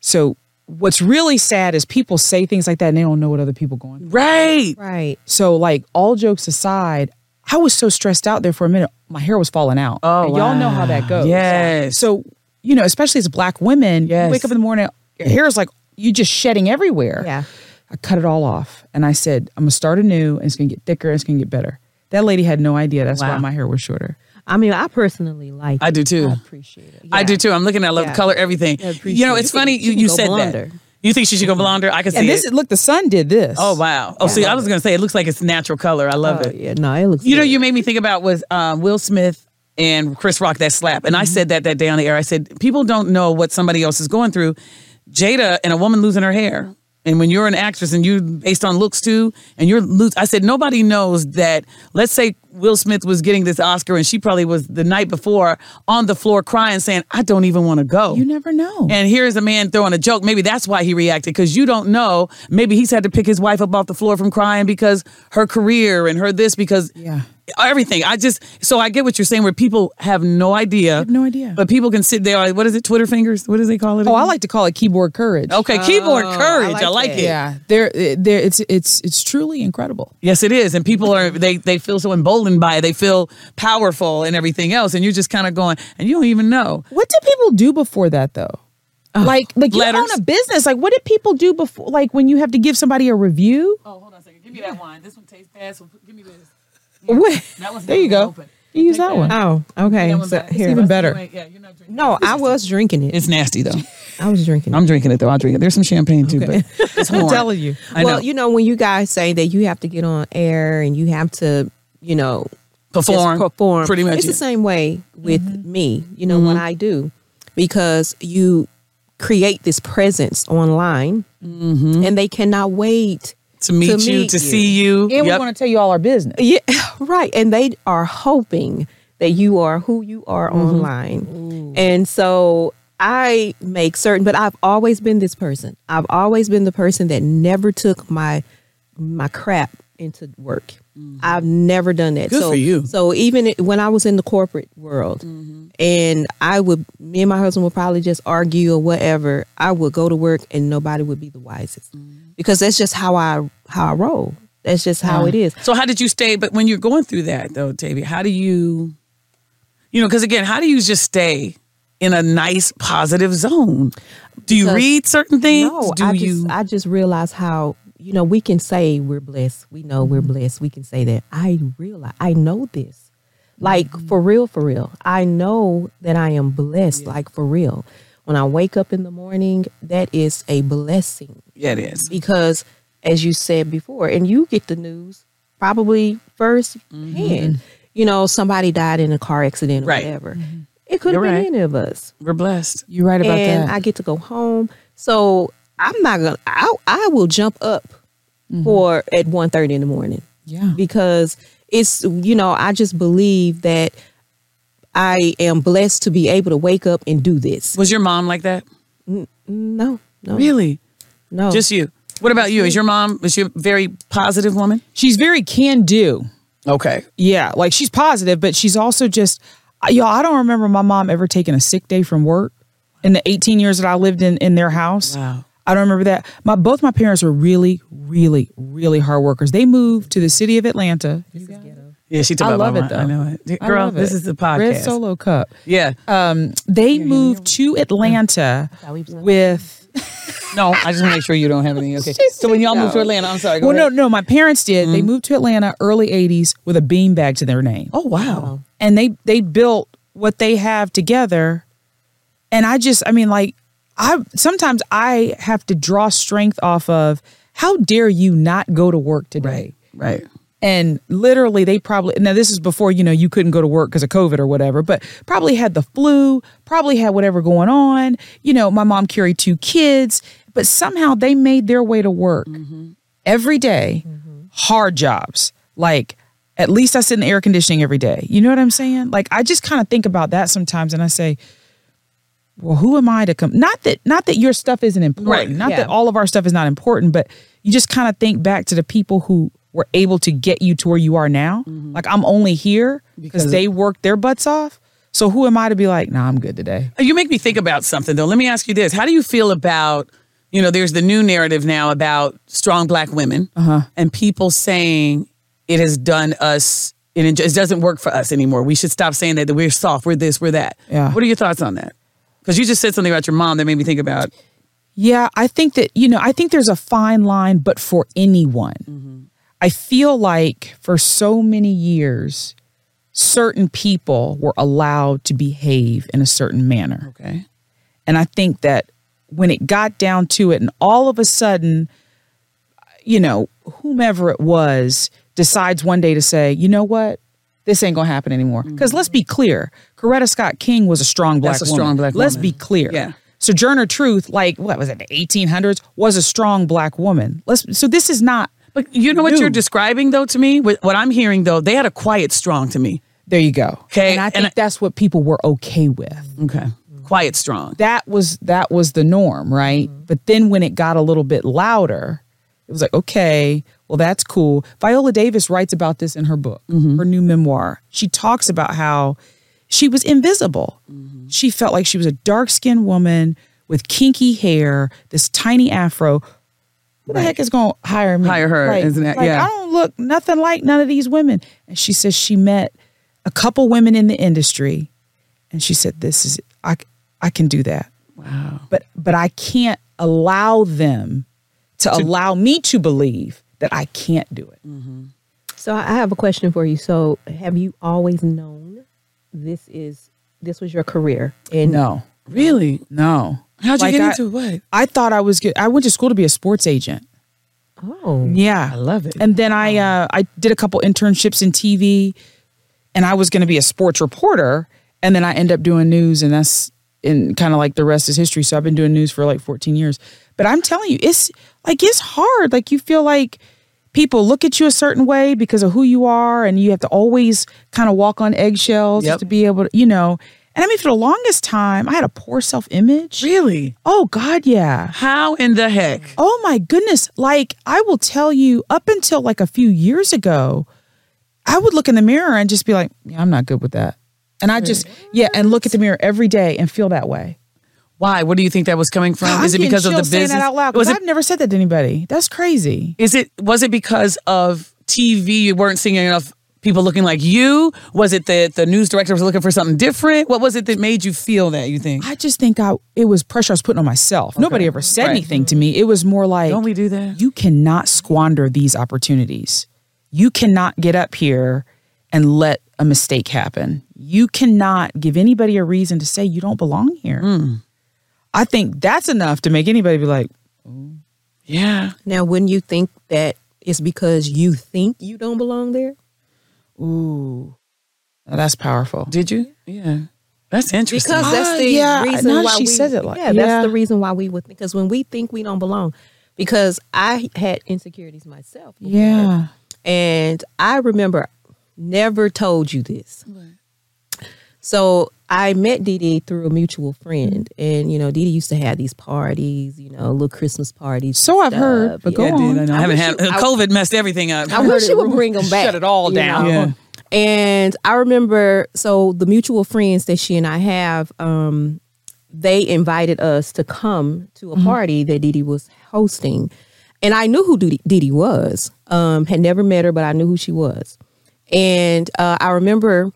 so what's really sad is people say things like that and they don't know what other people going through. Right. right. So like all jokes aside, I was so stressed out there for a minute. My hair was falling out. Oh, And y'all know how that goes. Yes. So, you know, especially as black women, Yes. you wake up in the morning, your hair is like you just shedding everywhere. Yeah. I cut it all off and I said, I'm gonna start anew and it's gonna get thicker and it's gonna get better. That lady had no idea. That's Wow. why my hair was shorter. I mean, I personally like. I do too. I appreciate it. I do too. I'm looking at I love the color, everything. Yeah, you know, it. it's funny you, you said blonder. that. You think she should go blonder? I can see And this it. look, the sun did this. Oh wow. Oh, see, I was gonna say it looks like it's natural color. I love Oh, it. yeah, no, it looks. You know, you made me think about was um, Will Smith and Chris Rock that slap, and I said that that day on the air. I said people don't know what somebody else is going through. Jada and a woman losing her hair, and when you're an actress and you based on looks too, and you're lose. I said nobody knows that. Let's say Will Smith was getting this Oscar, and she probably was the night before on the floor crying, saying, "I don't even want to go." You never know. And here's a man throwing a joke. Maybe that's why he reacted because you don't know. Maybe he's had to pick his wife up off the floor from crying because her career and her this because Yeah. everything. I just so I get what you're saying where people have no idea. have no idea. But people can sit there. What is it? Twitter fingers? What do they call it? oh, I like to call it keyboard courage. Okay, oh, keyboard Oh, I courage. I like like, that. it. Yeah, there, there. It's it's it's truly incredible. Yes, it is. And people are they they feel so emboldened by it. They feel powerful and everything else. And you're just kind of going, and you don't even know. What did people do before that though? like like you letters. own a business. Like what did people do before? Like when you have to give somebody a review. Oh, hold on a second. Give me that wine. This one tastes bad, so give me this. What? That one's There you go. You use that one. Oh, okay. That one's So bad. here. even better. Yeah, you're not drinking. No, I was drinking it. It's nasty though. I was drinking it. I'm drinking it though. I'll drink it. There's some champagne too, but it's I'm telling you. I well, know. you know, when you guys say that you have to get on air and you have to, you know, perform, perform. Pretty much. It's the same way with Mm-hmm. me, you know, what I do, because you create this presence online Mm-hmm. and they cannot wait. to meet to you, meet to you. see you. And we Yep. want to tell you all our business. Yeah, right. And they are hoping that you are who you are Mm-hmm. online. And so I make certain, but I've always been this person. I've always been the person that never took my my crap into work. I've never done that. Mm-hmm. Good so, for you. So even when I was in the corporate world, Mm-hmm. and I would, me and my husband would probably just argue or whatever. I would go to work and nobody would be the wisest Mm-hmm. because that's just how I how I roll. That's just how it is. So how did you stay? But when you're going through that though, Tavia, how do you, you know, because again, how do you just stay in a nice positive zone? Do you Because- read certain things? No, do I you? just I just realize how you know we can say we're blessed. We know we're Mm-hmm. blessed. We can say that. I realize I know this. Like Mm-hmm. for real, for real. I know that I am blessed. Like for real. When I wake up in the morning, that is a blessing yeah, it is. because, as you said before, and you get the news probably first Mm-hmm. hand. You know, somebody died in a car accident or Right. whatever. It could have been right. any of us We're blessed. You're right about and that. I get to go home. So I'm not gonna. I I will jump up mm-hmm. for at 1.30 in the morning yeah. because it's you know I just believe that I am blessed to be able to wake up and do this. Was your mom like that? No, no, Really? no. Just you? What about you? Is your mom? Was she a very positive woman? She's very can do. Okay. Yeah, like she's positive, but she's also just y'all. I don't remember my mom ever taking a sick day from work in the 18 years that I lived in in their house. Wow. I don't remember that. My both my parents were really, really, really hard workers. They moved to the city of Atlanta. Yeah, she talked I about love my it mom. though. I know it. I Girl, love this it. is the podcast. Red Solo Cup. Yeah. Um, they moved to Atlanta with. no, I just want to make sure you don't have any. Okay. So when y'all moved to Atlanta, I'm sorry. Go Well, no, ahead. no. My parents did. They moved to Atlanta early '80s with a beanbag to their name. Oh wow. and they they built what they have together and i just i mean like i sometimes i have to draw strength off of how dare you not go to work today? Right. right. and literally they probably now this is before you know you couldn't go to work because of covid or whatever but probably had the flu probably had whatever going on. You know my mom carried two kids but somehow they made their way to work mm-hmm. every day, mm-hmm. hard jobs. Like at least i sit in the air conditioning every day. You know what i'm saying? Like i just kind of think about that sometimes and i say well who am i to come not that not that your stuff isn't important Right, not yeah. that all of our stuff is not important but you just kind of think back to the people who were able to get you to where you are now like i'm only here because Because- they worked their butts off so who am i to be like nah i'm good today You make me think about something though. Let me ask you this: How do you feel about, you know, there's the new narrative now about strong black women, Uh-huh. and people saying it has done us. It, it doesn't work for us anymore. We should stop saying that, that we're soft, we're this, we're that. Yeah. What are your thoughts on that? Because you just said something about your mom that made me think about. Yeah, I think that, you know, I think there's a fine line, but for anyone. Mm-hmm. I feel like for so many years, certain people were allowed to behave in a certain manner. Okay. And I think that when it got down to it, and all of a sudden, you know, whomever it was decides one day to say, you know what? This ain't gonna happen anymore. Because let's be mm-hmm. clear, Coretta Scott King was a strong black That's a woman. strong black Let's woman. be clear. Yeah. Sojourner Truth, like what was it, the 1800s, was a strong black woman. Let's so this is not But you know what you're describing though to me? What, what I'm hearing though, they had a quiet strong to me. There you go. Okay, and I and think I- that's what people were okay with. Okay. Quiet strong. That was that was the norm, right? Mm-hmm. But then when it got a little bit louder, it was like, okay, well that's cool. Viola Davis writes about this in her book, mm-hmm. her new memoir. She talks about how she was invisible. Mm-hmm. She felt like she was a dark-skinned woman with kinky hair, this tiny afro. Who the heck is going to hire me? Hire her, Like, isn't it? like, Yeah. I don't look nothing like none of these women. And she says she met a couple women in the industry, and she said, "This is I. I can do that." Wow. but but I can't allow them to, allow me to believe that I can't do it. Mm-hmm. So I have a question for you. So have you always known this is this was your career? And No, Really? no. How'd you Like, get I- into what? I thought I was good. I went to school to be a sports agent. oh, Yeah, I love it. And then I uh, I did a couple internships in TV, and I was going to be a sports reporter. And then I end up doing news, and that's in kind of like the rest is history. So I've been doing news for like 14 years. But I'm telling you, it's like it's hard. Like you feel like people look at you a certain way because of who you are, and you have to always kind of walk on eggshells Yep. to be able to, you know. And I mean, for the longest time, I had a poor self image. really? Oh God, yeah. How in the heck? Oh my goodness. Like, I will tell you, up until like a few years ago, I would look in the mirror and just be like, yeah, I'm not good with that. And I just, yeah, and look at the mirror every day and feel that way. Why? What do you think that was coming from? I'm is it because of the business? That out loud, was it I've never said that to anybody. That's crazy. is it was it because of TV you weren't seeing enough people looking like you? Was it that the news director was looking for something different? What was it that made you feel that, you think? I just think I it was pressure I was putting on myself. Nobody ever said Right. anything to me. It was more like Don't we do that? you cannot squander these opportunities. You cannot get up here and let a mistake happen. You cannot give anybody a reason to say you don't belong here. Hmm. I think that's enough to make anybody be like, Yeah. Now, wouldn't you think that it's because you think you don't belong there? ooh, now that's powerful. Did you? Yeah. That's interesting. Because that's Ah, the yeah, reason now why she we, says it like- yeah, yeah. that's the reason why we would because when we think we don't belong, because I had insecurities myself. before. Yeah. and I remember never told you this. So I met Dee Dee through a mutual friend, and you know, Dee Dee used to have these parties, you know, little Christmas parties. So I've heard, but Yeah. go I did. I on. know. I, I haven't had you- I- COVID messed everything up. I wish you would bring them back. Shut it all you down. know? Yeah. And I remember, so the mutual friends that she and I have, um, they invited us to come to a Mm-hmm. party that Dee Dee was hosting. And I knew who Dee Dee was. Um, had never met her, but I knew who she was. And uh, I remember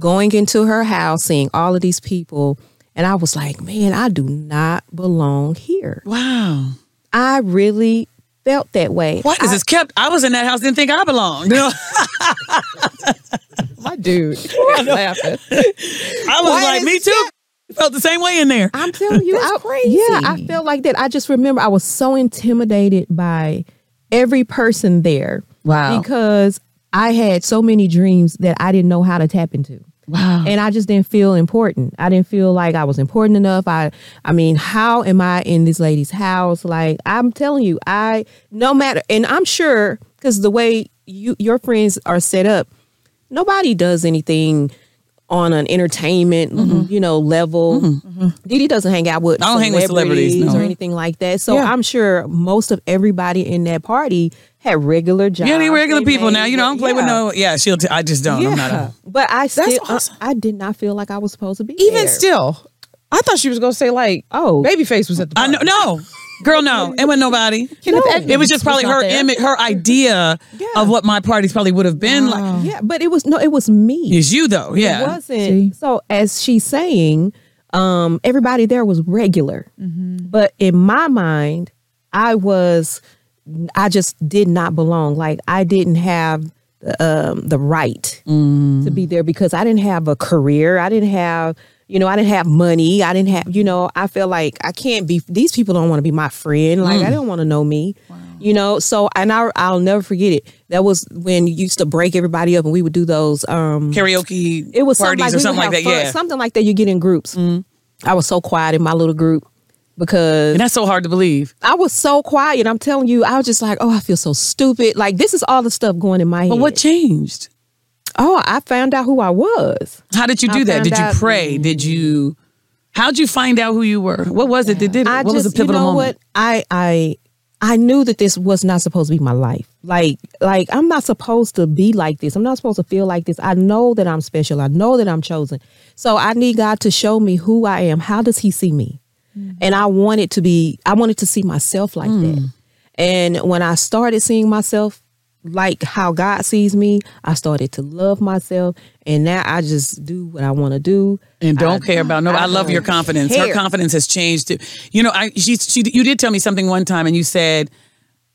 going into her house, seeing all of these people, and I was like, man, I do not belong here. Wow. I really felt that way. Why is this kept? I was in that house, didn't think I belonged. My dude. laughing. I was Why like, me too. Felt the same way in there. I'm telling you, I, crazy. Yeah, I felt like that. I just remember I was so intimidated by every person there. Wow. Because I had so many dreams that I didn't know how to tap into. Wow. And I just didn't feel important. I didn't feel like I was important enough. I I mean, how am I in this lady's house? Like I'm telling you, I no matter and I'm sure cuz the way you your friends are set up, nobody does anything on an entertainment, you know, level. Dee Dee doesn't hang out with Mm-hmm. I don't hang with celebrities, no. or anything like that. So Yeah. I'm sure most of everybody in that party had regular jobs. Yeah, they regular They people now. You know, I don't play with no. Yeah, she'll. T- I just don't. I'm not. Yeah, A, but I still, I- awesome. I, did not feel like I was supposed to be Even there. still, I thought she was going to say, like, Oh. Babyface was at the I party. know. No, girl, no. It wasn't nobody. Edmonds It was just probably not her there. image, her idea of what my parties probably would have been like. Yeah, but it was no, it was me. It's you though. Yeah, it wasn't. See? So as she's saying, um, everybody there was regular, but in my mind, I was, I just did not belong. Like I didn't have um, the right to be there because I didn't have a career. I didn't have. You know, I didn't have money. I didn't have, you know, I feel like I can't be, these people don't want to be my friend. Like, I don't want to know me, you know? So, and I, I'll never forget it. That was when you used to break everybody up and we would do those, um, Karaoke it was parties something like or something like that. fun- Yeah. something like that. You get in groups. I was so quiet in my little group, because And that's so hard to believe. I was so quiet. I'm telling you, I was just like, oh, I feel so stupid. Like this is all the stuff going in my head. But what changed? Oh, I found out who I was. How did you I do that? found Did you pray? Did you? How'd you find out who you were? What was it that did it? I what just, was the pivotal you know moment? what? I I I knew that this was not supposed to be my life. Like like I'm not supposed to be like this. I'm not supposed to feel like this. I know that I'm special. I know that I'm chosen. So I need God to show me who I am. How does He see me? Mm. And I wanted to be. I wanted to see myself like mm. that. And when I started seeing myself like how God sees me, I started to love myself, and now I just do what I want to do. And don't I- care about no. I, love your confidence. Her confidence has changed. Too. You know, I she, she you did tell me something one time, and you said.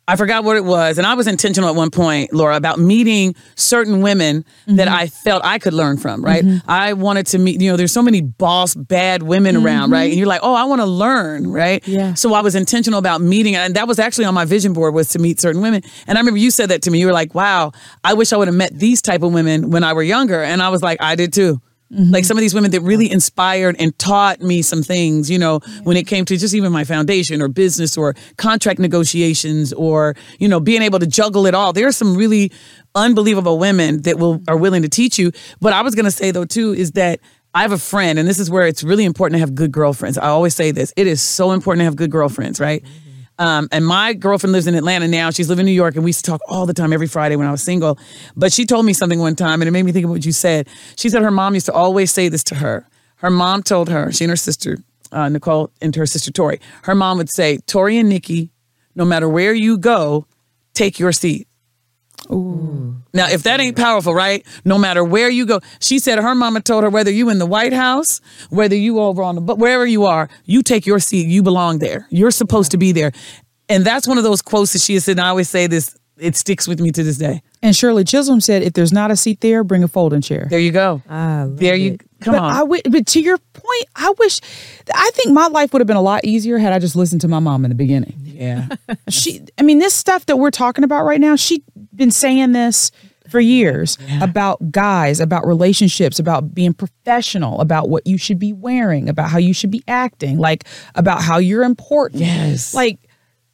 I forgot what it was, and I was intentional at one point, Laura, about meeting certain women that mm-hmm. I felt I could learn from. Right, mm-hmm. I wanted to meet. You know, there's so many boss bad women around, right? Mm-hmm. And you're like, oh, I want to learn, right? Yeah. So I was intentional about meeting, and that was actually on my vision board was to meet certain women. And I remember you said that to me. You were like, wow, I wish I would have met these type of women when I were younger, and I was like, I did too. Mm-hmm. Like some of these women that really inspired and taught me some things, you know, when it came to just even my foundation or business or contract negotiations or, you know, being able to juggle it all. There are some really unbelievable women that will mm-hmm. are willing to teach you. But I was gonna say though too is that I have a friend, and this is where it's really important to have good girlfriends. I always say this. It is so important to have good girlfriends, right? Mm-hmm. Um, and my girlfriend lives in Atlanta now. She's living in New York, and we used to talk all the time every Friday when I was single. But she told me something one time, and it made me think of what you said. She said her mom used to always say this to her. Her mom told her, she and her sister, uh, Nicole, and her sister Tori, her mom would say, Tori and Nikki, no matter where you go, take your seat. Now, if that ain't powerful, right? No matter where you go, she said her mama told her whether you in the White House, whether you over on the but wherever you are, you take your seat. You belong there. You're supposed to be there, and that's one of those quotes that she has said. And I always say this. It sticks with me to this day. And Shirley Chisholm said, if there's not a seat there, bring a folding chair. There you go. I there you it. come but on. I wi- but to your point, I wish, I think my life would have been a lot easier had I just listened to my mom in the beginning. yeah. She, I mean, this stuff that we're talking about right now, she'd been saying this for years about guys, about relationships, about being professional, about what you should be wearing, about how you should be acting, like about how you're important. Yes. Like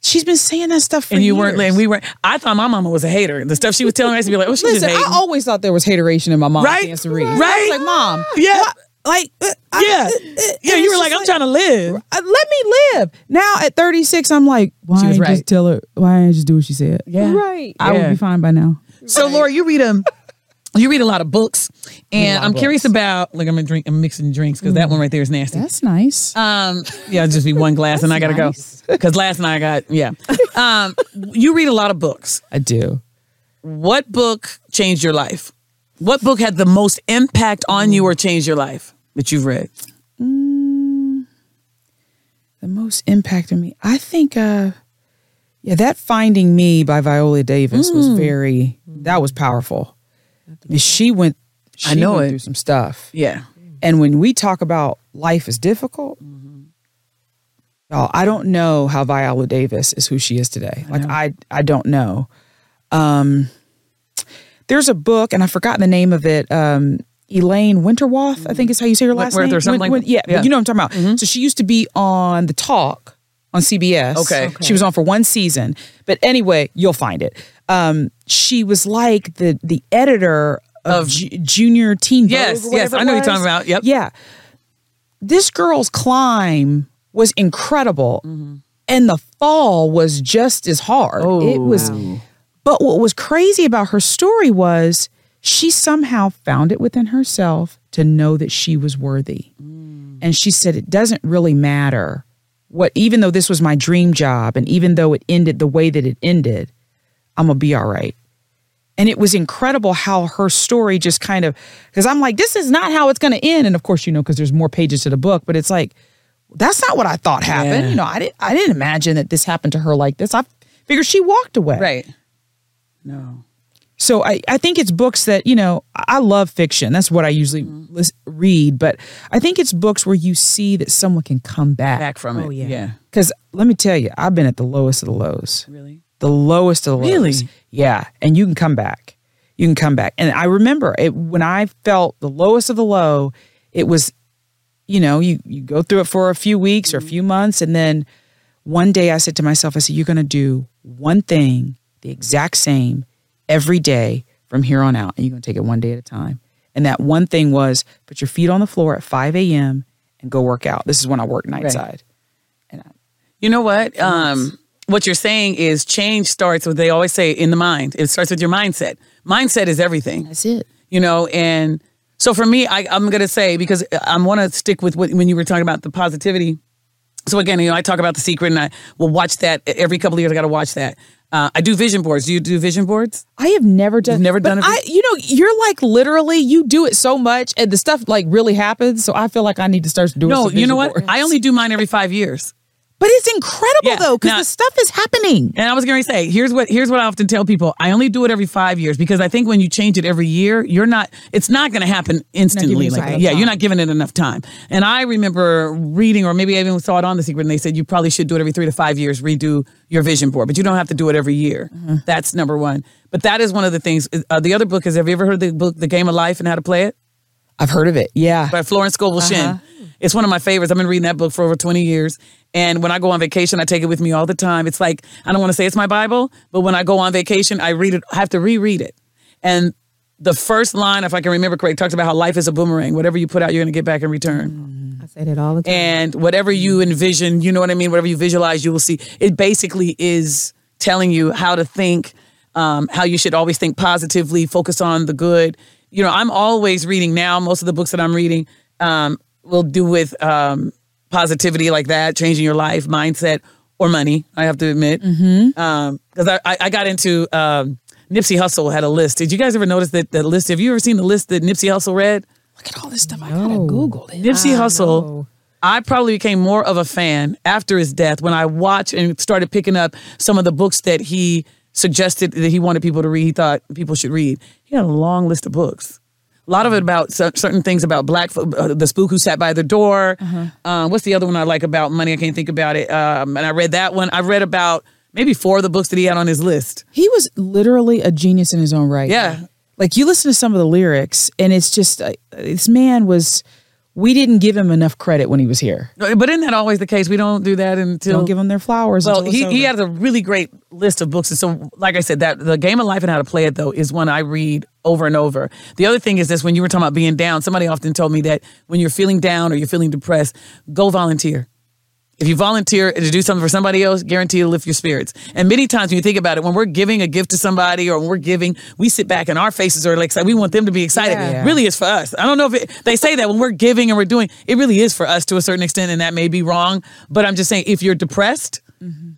she's been saying that stuff for and you years. weren't. And we weren't. I thought my mama was a hater. The stuff she was telling me, I used to be like, oh, she's Listen, just hating. I always thought there was hateration in my mom's Right? to read. Right? I was like, mom, Yeah. like, uh, I- yeah. uh, uh, yeah. and You were it's like, just I'm trying to live. uh, let me live. Now at 36, I'm like, why ain't right. just tell her? Why ain't just do what she said? Yeah. Right. I Yeah. would be fine by now. So, Laura, you read um, you read a lot of books, and I'm curious about. Like, I'm gonna drink. I'm mixing drinks because that one right there is nasty. That's nice. Um, yeah, just be one glass, and I gotta nice. go because last night I got yeah. Um, you read a lot of books. I do. What book changed your life? What book had the most impact on you or changed your life that you've read? The most impact on me, I think. uh Yeah, that Finding Me by Viola Davis was Mm. very. That was powerful. I she went. She I know went it. through some stuff. Yeah, And when we talk about life is difficult, y'all, I don't know how Viola Davis is who she is today. like I, I don't know. Um, there's a book, and I've forgotten the name of it. Um, Elaine Winterwath, I think is how you say her last Wentworth name. or something like that? yeah, Yeah. but you know what I'm talking about. So she used to be on the Talk on CBS. Okay. Okay. she was on for one season, but anyway, you'll find it. Um, she was like the the editor of, Of- Ju- Junior Teen. Vogue Yes, yes, I know what you're talking about. Yep. Yeah. This girl's climb was incredible. Mm-hmm. And the fall was just as hard. it was but what was crazy about her story was she somehow found it within herself to know that she was worthy. And she said it doesn't really matter what even though this was my dream job and even though it ended the way that it ended, I'm going to be all right. And it was incredible how her story just kind of, because I'm like, this is not how it's going to end. And of course, you know, because there's more pages to the book, but it's like, that's not what I thought happened. Yeah. You know, I didn't, I didn't imagine that this happened to her like this. I figured she walked away. right. No. So I, I think it's books that, you know, I I love fiction. That's what I usually Mm-hmm. lis- read. But I think it's books where you see that someone can come back. Back from it. Oh, yeah. yeah. Because let me tell you, I've been at the lowest of the lows. Really. The lowest of the Really? lows. Yeah, and you can come back. You can come back. And I remember it when I felt the lowest of the low. It was you know, you you go through it for a few weeks or a few months, and then one day I said to myself, I said, "You're going to do one thing the exact same every day from here on out, and you're going to take it one day at a time." And that one thing was put your feet on the floor at 5 a.m. and go work out. This is when I work night side. And I, You know what? Um, what you're saying is change starts with they always say in the mind. It starts with your mindset. Mindset is everything. that's it. You know, and so for me, I, I'm gonna say because I want to stick with what when you were talking about the positivity. So again, you know, I talk about the secret, and I will watch that every couple of years. I got to watch that. Uh, I do vision boards. Do you do vision boards? I have never done. You've never but done it I, you know, you're like literally, you do it so much, and the stuff like really happens. So I feel like I need to start doing. No, you know what? boards. I only do mine every five years. But it's incredible Yeah, though, because the stuff is happening. And I was going to say, here's what here's what I often tell people. I only do it every five years because I think when you change it every year, you're not. It's not going to happen instantly. Like, yeah, time. you're not giving it enough time. And I remember reading, or maybe I even saw it on the secret, and they said you probably should do it every three to five years. Redo your vision board, but you don't have to do it every year. Mm-hmm. That's number one. But that is one of the things. Uh, the other book is. Have you ever heard the book, The Game of Life, and How to Play It? I've heard of it. Yeah. by Florence Scovel Shinn. It's one of my favorites. I've been reading that book for over 20 years. And when I go on vacation, I take it with me all the time. It's like, I don't want to say it's my Bible, but when I go on vacation, I read it, I have to reread it. And the first line, if I can remember correct, talks about how life is a boomerang. Whatever you put out, you're going to get back in return. I say that all the time. And whatever you envision, you know what I mean? Whatever you visualize, you will see. It basically is telling you how to think, um, how you should always think positively, focus on the good. You know, I'm always reading now. Most of the books that I'm reading um, will do with um, positivity like that, changing your life, mindset, or money. I have to admit, because I, I, I got into um, Nipsey Hussle had a list. Did you guys ever notice that the list? Have you ever seen the list that Nipsey Hussle read? Look at all this stuff. I gotta Google it. Nipsey Hussle. know. I probably became more of a fan after his death when I watched and started picking up some of the books that he suggested that he wanted people to read. He thought people should read. He had a long list of books. A lot of it about certain things about black, uh, the spook who sat by the door. Um, what's the other one I like about money? I can't think about it. Um, and I read that one. I read about maybe four of the books that he had on his list. He was literally a genius in his own right. Yeah. Like you listen to some of the lyrics, and it's just uh, this man was. We didn't give him enough credit when he was here. But isn't that always the case? We don't do that until Don't give him their flowers. Well, he, he has a really great list of books. And so, like I said, that the game of life and how to play it, though, is one I read over and over. The other thing is this when you were talking about being down, somebody often told me that when you're feeling down or you're feeling depressed, go volunteer. If you volunteer to do something for somebody else, guarantee to lift your spirits. And many times when you think about it, when we're giving a gift to somebody or when we're giving, we sit back and our faces are like, we want them to be excited. Yeah. Really is for us. I don't know if it, they say that when we're giving and we're doing, it really is for us to a certain extent, and that may be wrong. But I'm just saying, if you're depressed, mm-hmm.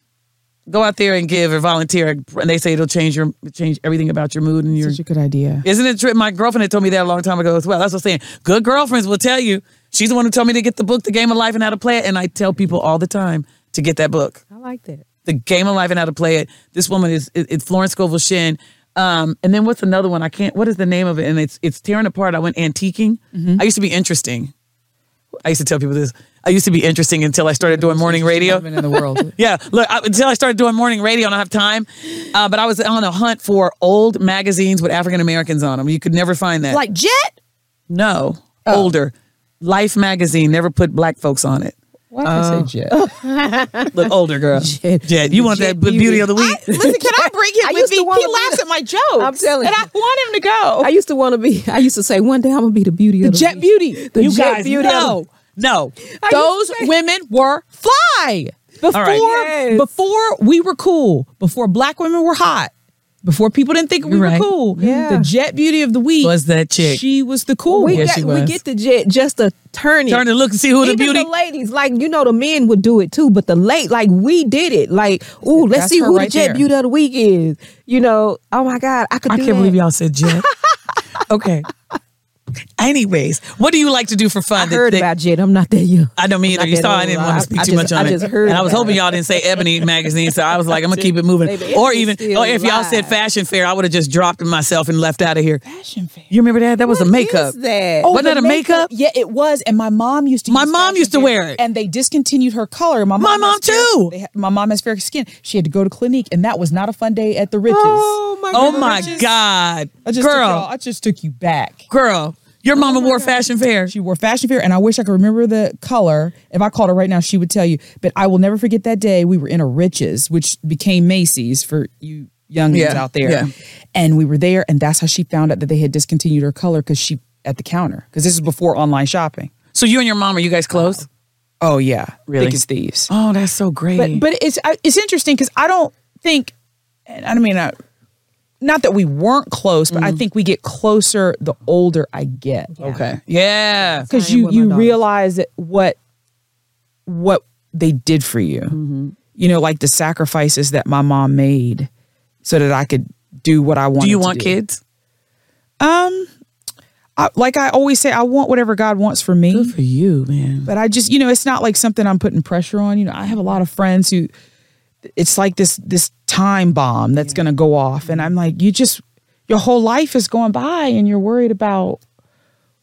go out there and give or volunteer. And they say it'll change your change everything about your mood and your. such a good idea. Isn't it true? My girlfriend had told me that a long time ago as well. That's what I'm saying. Good girlfriends will tell you. She's the one who told me to get the book, The Game of Life and How to Play It. And I tell people all the time to get that book, I like that. The Game of Life and How to Play It. This woman is it's Florence Scovel Shinn. Um, and then what's another one? I can't. What is the name of it? And it's it's tearing apart. I went antiquing. I used to be interesting. I used to tell people this. I used to be interesting until I started doing morning radio. in the world. Yeah, look, I, until I started doing morning radio, I don't have time. Uh, but I was on a hunt for old magazines with African Americans on them. You could never find that. like Jet. no, Oh. older. Life magazine never put black folks on it. Why did I say um, Jet? Look, older girl. Jet, you want that Jet beauty of the week? Listen, can I bring him I with me? He laughs at my jokes. I'm telling and you. I want him to go. I used to want to be. I used to say one day I'm gonna be the beauty of the Jet week. Beauty. The you jet guys, beauty. no, no. I Those say- women were fly. Before, right. Yes. before we were cool. Before black women were hot. Before people didn't think we You're were cool. Yeah. The jet beauty of the week Was that chick. She was the cool. we Yes, got, we get the jet just to turn it. Turn and look and see who the beauty. the ladies, like you know, the men would do it too, but the late, like we did it. Like, ooh, let's That's see who right the jet there. beauty of the week is. You know, oh my god, I could. I can't that. believe y'all said Jet. okay. Anyways, what do you like to do for fun? I that- heard that- about jet. I'm not there yet. I know me either. You saw I didn't want to speak I too just- much on I it. just heard and I was hoping it. y'all didn't say Ebony magazine, so I was like, I'm gonna keep it moving. Baby, or even, or if y'all said fashion fair, I would have just dropped it myself and left out of here. Fashion fair. You remember that? That was a makeup. that? Oh, Wasn't that a makeup? Yeah, it was. And my mom used to. My mom used to wear it. and they discontinued her color. My mom, My mom fair- too. ha- my mom has fair skin. She had to go to Clinique, and that was not a fun day at the Rich's. Oh my Oh god. my God, I just girl, I just took you back. girl. Your mama wore fashion fair. She wore fashion fair, and I wish I could remember the color. If I called her right now, she would tell you. But I will never forget that day. We were in a Rich's, which became Macy's for you youngins Yeah, out there. yeah. And we were there, and that's how she found out that they had discontinued her color because she at the counter because this is before online shopping. So you and your mom are you guys close? Oh, oh yeah, Really? thick as thieves. Oh, that's so great. But but it's it's interesting because I don't think, and I mean, I, not that we weren't close, but I think we get closer the older I get. okay. Yeah. because you you daughters. realize that what what they did for you Mm-hmm. you know like the sacrifices that my mom made so that i could do what i wanted Do you to want kids? I, like i always say i want whatever god wants for me Good For you, man. but i just you know it's not like something i'm putting pressure on you know i have a lot of friends who it's like this this time bomb that's going to go off and i'm like you just your whole life is going by and you're worried about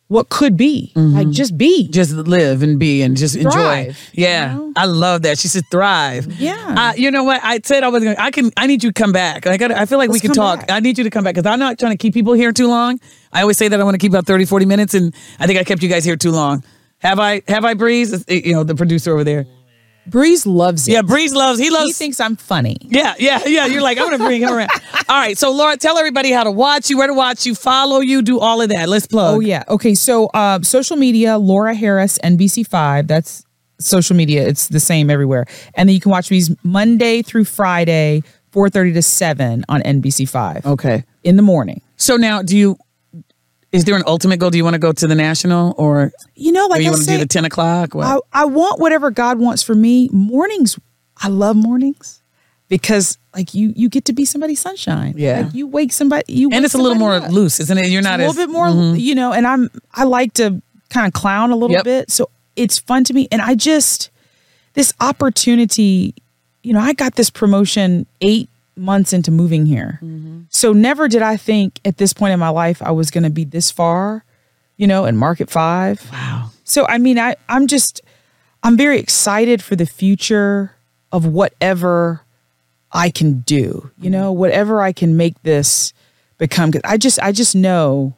what could be like just be Just live and be and just enjoy. Thrive, you Yeah. know? I love that. She said thrive. Yeah. Uh, you know what? I said I was going to, I can, I need you to come back. I got I feel like we Let's could come talk. back. I need you to come back because I'm not trying to keep people here too long. I always say that I want to keep about 30, 40 minutes and I think I kept you guys here too long. Have I, have I, Breeze? You know, the producer over there. Breeze loves it Yeah, Breeze loves, he loves, he thinks I'm funny. Yeah, yeah, yeah. You're like, I'm gonna bring him around. All right, so Laura, tell everybody how to watch you, where to watch you, follow you, do all of that. Let's plug. Oh yeah. Okay. So uh, social media, Laura Harris, NBC5. That's social media. It's the same everywhere. And then you can watch these Monday through Friday, 4:30 to 7 on NBC5 Okay. in the morning. So now, do you? Is there an ultimate goal? Do you want to go to the national, or, You know, or like you I want to say, do the ten o'clock? What? I, I want whatever God wants for me. Mornings, I love mornings because like you you get to be somebody's sunshine. Yeah. Like you wake somebody you and it's a little more up. loose, isn't it? You're not a as little bit more, mm-hmm. you know, and I'm I like to kind of clown a little Yep. bit. So it's fun to me. And I just this opportunity, you know, I got this promotion eight months into moving here. Mm-hmm. So never did I think at this point in my life I was gonna be this far, you know, in market five. Wow. So I mean, I I'm just I'm very excited for the future of whatever I can do. You know, mm-hmm. whatever I can make this become. 'cause I just I just know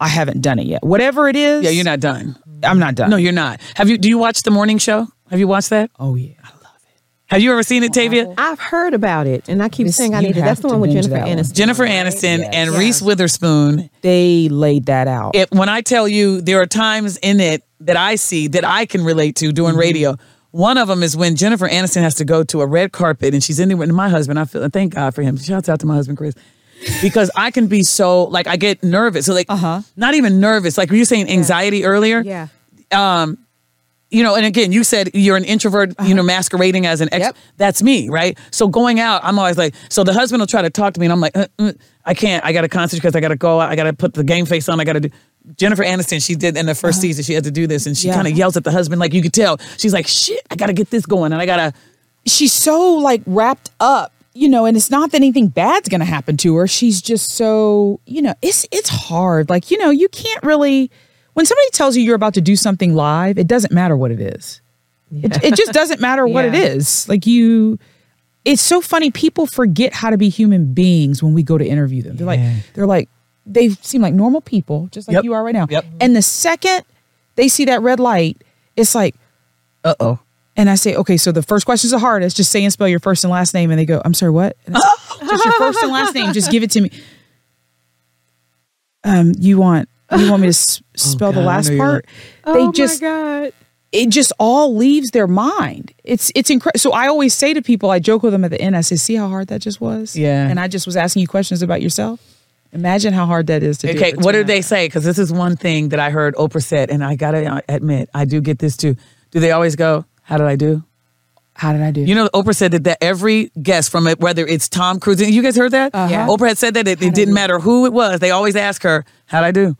I haven't done it yet. Whatever it is, Yeah, you're not done. I'm not done. No, you're not. Have you? Do you watch the morning show? Have you watched that? Oh yeah. Have you ever seen it, Tavia? I've heard about it, and I keep This- saying I need it. That's the one with Jennifer that one. Aniston. Jennifer right? Aniston and Yes. Reese Witherspoon. They laid that out. It, when I tell you, there are times in it that I see that I can relate to doing Mm-hmm. radio. One of them is when Jennifer Aniston has to go to a red carpet and she's in there with my husband. I feel thank God for him. Shouts out to my husband Chris. Because I can be so like I get nervous. So like Uh-huh. not even nervous. Like were you saying anxiety earlier? Yeah. You know, and again, you said you're an introvert, you know, masquerading as an ex. Yep. That's me, right? So going out, I'm always like, so the husband will try to talk to me, and I'm like, uh, uh, I can't. I got to concentrate because I got to go out. I got to put the game face on. I got to do. Jennifer Aniston, she did in the 1st season, she had to do this, and she Yeah. kind of yells at the husband, like you could tell. She's like, shit, I got to get this going, and I got to. she's so like wrapped up, you know, and it's not that anything bad's gonna happen to her. She's just so, you know, it's it's hard. Like, you know, you can't really when somebody tells you you're about to do something live, it doesn't matter what it is. It, it just doesn't matter what it Yeah. is. Like you it's so funny. People forget how to be human beings when we go to interview them. They're like, they're like, they seem like normal people, just like Yep. you are right now. Yep. And the second they see that red light, it's like, Uh oh. and I say, okay, so the first question's the hardest. Just say and spell your first and last name. And they go, I'm sorry, what? Say, just your first and last name. Just give it to me. Um, you want you want me to s- spell the God, I last know you're part? Oh they my just God. it just all leaves their mind. It's it's incredible. So I always say to people, I joke with them at the end. I say, see how hard that just was. Yeah. And I just was asking you questions about yourself. Imagine how hard that is to do. Okay, what two did they say? Because this is one thing that I heard Oprah said, and I gotta admit, I do get this too. Do they always go, "How did I do"? How did I do? You know, Oprah said that, that every guest from it, whether it's Tom Cruise, you guys heard that? Uh-huh. Oprah had said that it, it didn't matter who it was. They always ask her, "How'd I do?"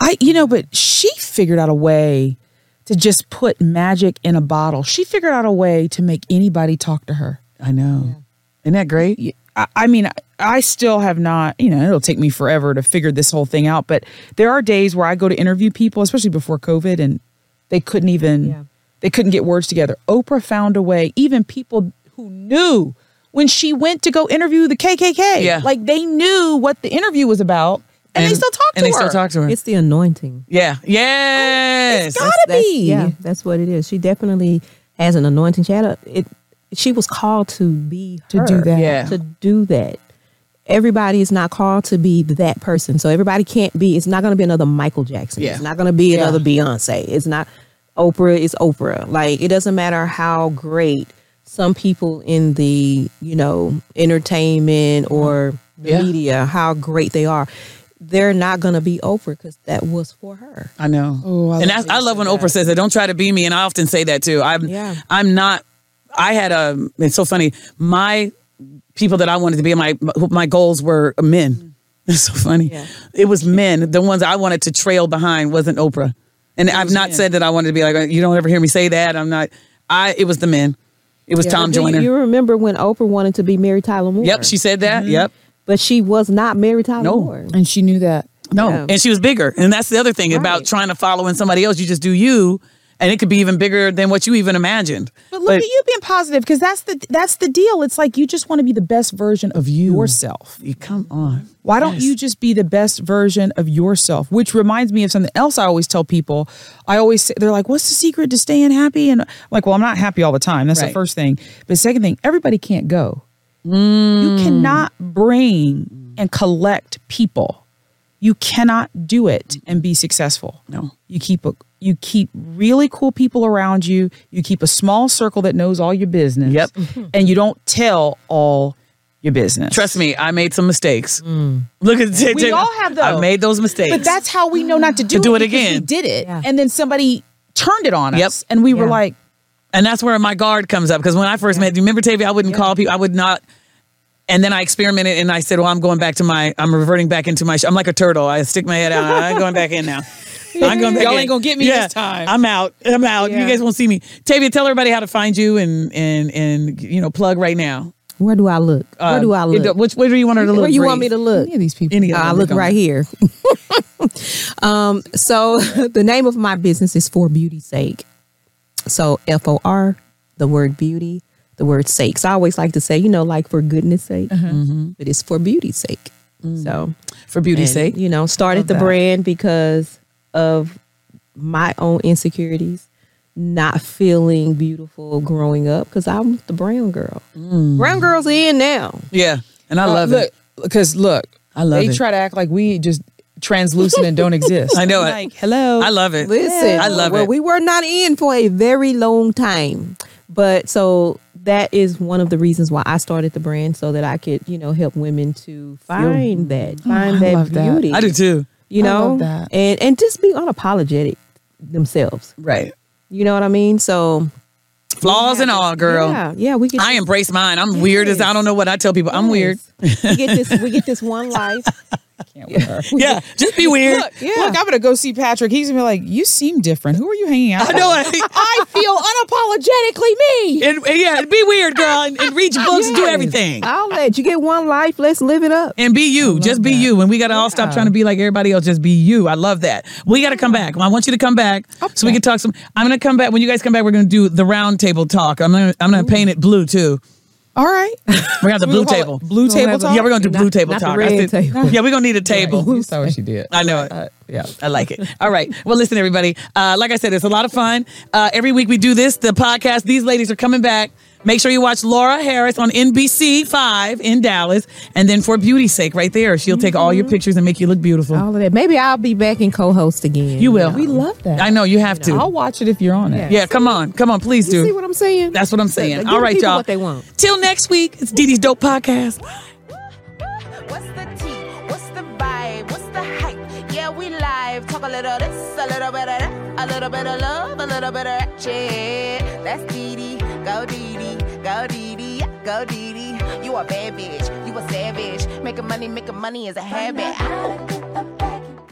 I, you know, but she figured out a way to just put magic in a bottle. She figured out a way to make anybody talk to her. I know. Isn't that great? I, I mean, I, I still have not, you know, it'll take me forever to figure this whole thing out. But there are days where I go to interview people, especially before COVID, and they couldn't even, Yeah. they couldn't get words together. Oprah found a way, even people who knew when she went to go interview the KKK, Yeah. like they knew what the interview was about. And, they still talk to and her. they still talk to her. It's the anointing. yeah. Yes. It's gotta That's- be. Yeah, that's what it is. She definitely has an anointing. She had a it. She was called to be To do that. Yeah. To do that. Everybody is not called to be that person. So everybody can't be. It's not going to be another Michael Jackson. Yeah. It's not going to be another Beyonce. It's not Oprah. Is Oprah. Like it doesn't matter how great some people in the you know entertainment or the Yeah. media how great they are. They're not going to be Oprah because that was for her. I know. Oh, I and love that's, I love when that. Oprah says that. Don't try to be me. And I often say that too. I'm, Yeah. I'm not, I had a, it's so funny. My people that I wanted to be, my, my goals were men. It's so funny. Yeah. It was men. The ones I wanted to trail behind wasn't Oprah. And I've not said that I wanted to be like, oh, you don't ever hear me say that. I'm not, I, it was the men. It was Tom Do you- Joyner. You remember when Oprah wanted to be Mary Tyler Moore? Yep. She said that. Mm-hmm. Yep. But she was not Mary Tyler No. Moore. And she knew that. No, Yeah. and she was bigger, and that's the other thing about trying to follow in somebody else. You just do you, and it could be even bigger than what you even imagined. But look at you being positive because that's the that's the deal. It's like you just want to be the best version of yourself. You come on. Why don't Yes. you just be the best version of yourself? Which reminds me of something else I always tell people. I always say, they're like, "What's the secret to staying happy?" And I'm like, "Well, I'm not happy all the time. That's the first thing. But the second thing, everybody can't go. Mm. You cannot bring and collect people. You cannot do it and be successful. No. You keep a you keep really cool people around you. You keep a small circle that knows all your business. Yep. And you don't tell all your business. Trust me, I made some mistakes. Look at Mm. We all have those. I made those mistakes. But that's how we know not to do, it. do it because We again. did it, Yeah. and then somebody turned it on Yep. us, and we were like, and that's where my guard comes up because when I first met, you remember Tavia, I wouldn't call people. I would not. And then I experimented and I said, well, I'm going back to my, I'm reverting back into my, sh- I'm like a turtle. I stick my head out. I'm going back in now. I'm going back Y'all in. ain't gonna get me this time. I'm out. I'm out. You guys won't see me. Tavia, tell everybody how to find you and, and, and, you know, plug right now. Where do I look? Where Uh, do I look? Which, where do you want her to look? Where you want me to look? any of these people. Any of I them. look Look right here. um, so the name of my business is For Beauty's Sake. So F O R, the word beauty, the word sake. So I always like to say, you know, like for goodness sake, mm-hmm. Mm-hmm. but it's for beauty's sake. Mm. So For beauty's sake. you know, started the that. brand because of my own insecurities, not feeling beautiful growing up because I'm the brown girl. Mm. Brown girls are in now. Yeah. And I love look, it. because look, I love it. they it. try to act like we just translucent and don't exist. I know I'm it. Like, hello, I love it. Listen, I love well, it. we were not in for a very long time, but so that is one of the reasons why I started the brand so that I could, you know, help women to oh, find that, find I that love that. beauty. I do too. You I know, love that. and and just be unapologetic themselves. Right. You know what I mean? So Flaws and all, girl. Yeah, yeah, we get I embrace mine. I'm weird as I don't know what I tell people. I'm weird. We get this. We get this one life. can't with her. Yeah, just be weird. Look, look, I'm gonna go see Patrick. He's gonna be like, "You seem different. Who are you hanging out?" I with?" know it. I feel unapologetically me. And, and yeah, be weird, girl, and, and read your books and do everything. I'll let you get one life. Let's live it up. And be you. Just be you. And we got to all stop trying to be like everybody else. Just be you. I love that. We got to come back. I want you to come back so we can talk some. I'm going to come back. When you guys come back, we're going to do the roundtable talk. I'm going to I'm gonna paint it blue too. All right, We're going to have the blue gonna call table. Blue table talk. Yeah, we're going to do Not- blue table not the talk. red said- table. Yeah, we're going to need a table. You saw what she did. I know it. Uh, yeah. I like it. All right. Well, listen, everybody. Uh, like I said, it's a lot of fun. Uh, every week we do this, the podcast. These ladies are coming back. Make sure you watch Laura Harris on NBC 5 in Dallas. And then for beauty's sake, right there, she'll take all your mm-hmm. pictures and make you look beautiful. All of that. Maybe I'll be back and co-host again. You will. We love that. I know you have to. I'll watch it if you're on it. yeah, come on. Come on. Please do. See what I'm saying? That's what I'm saying. Give All right, y'all. What they want. Till next week, it's Dee Dee's Dope Podcast. What's the tea? What's the vibe? What's the hype? Yeah, we live. Talk a little this, a little bit of that, a little bit of love, a little bit of ratchet. That's Dee Dee. Go Dee Dee. Go Dee Dee. Go Dee Dee. You a bad bitch. You a savage. Making money, making money is a habit.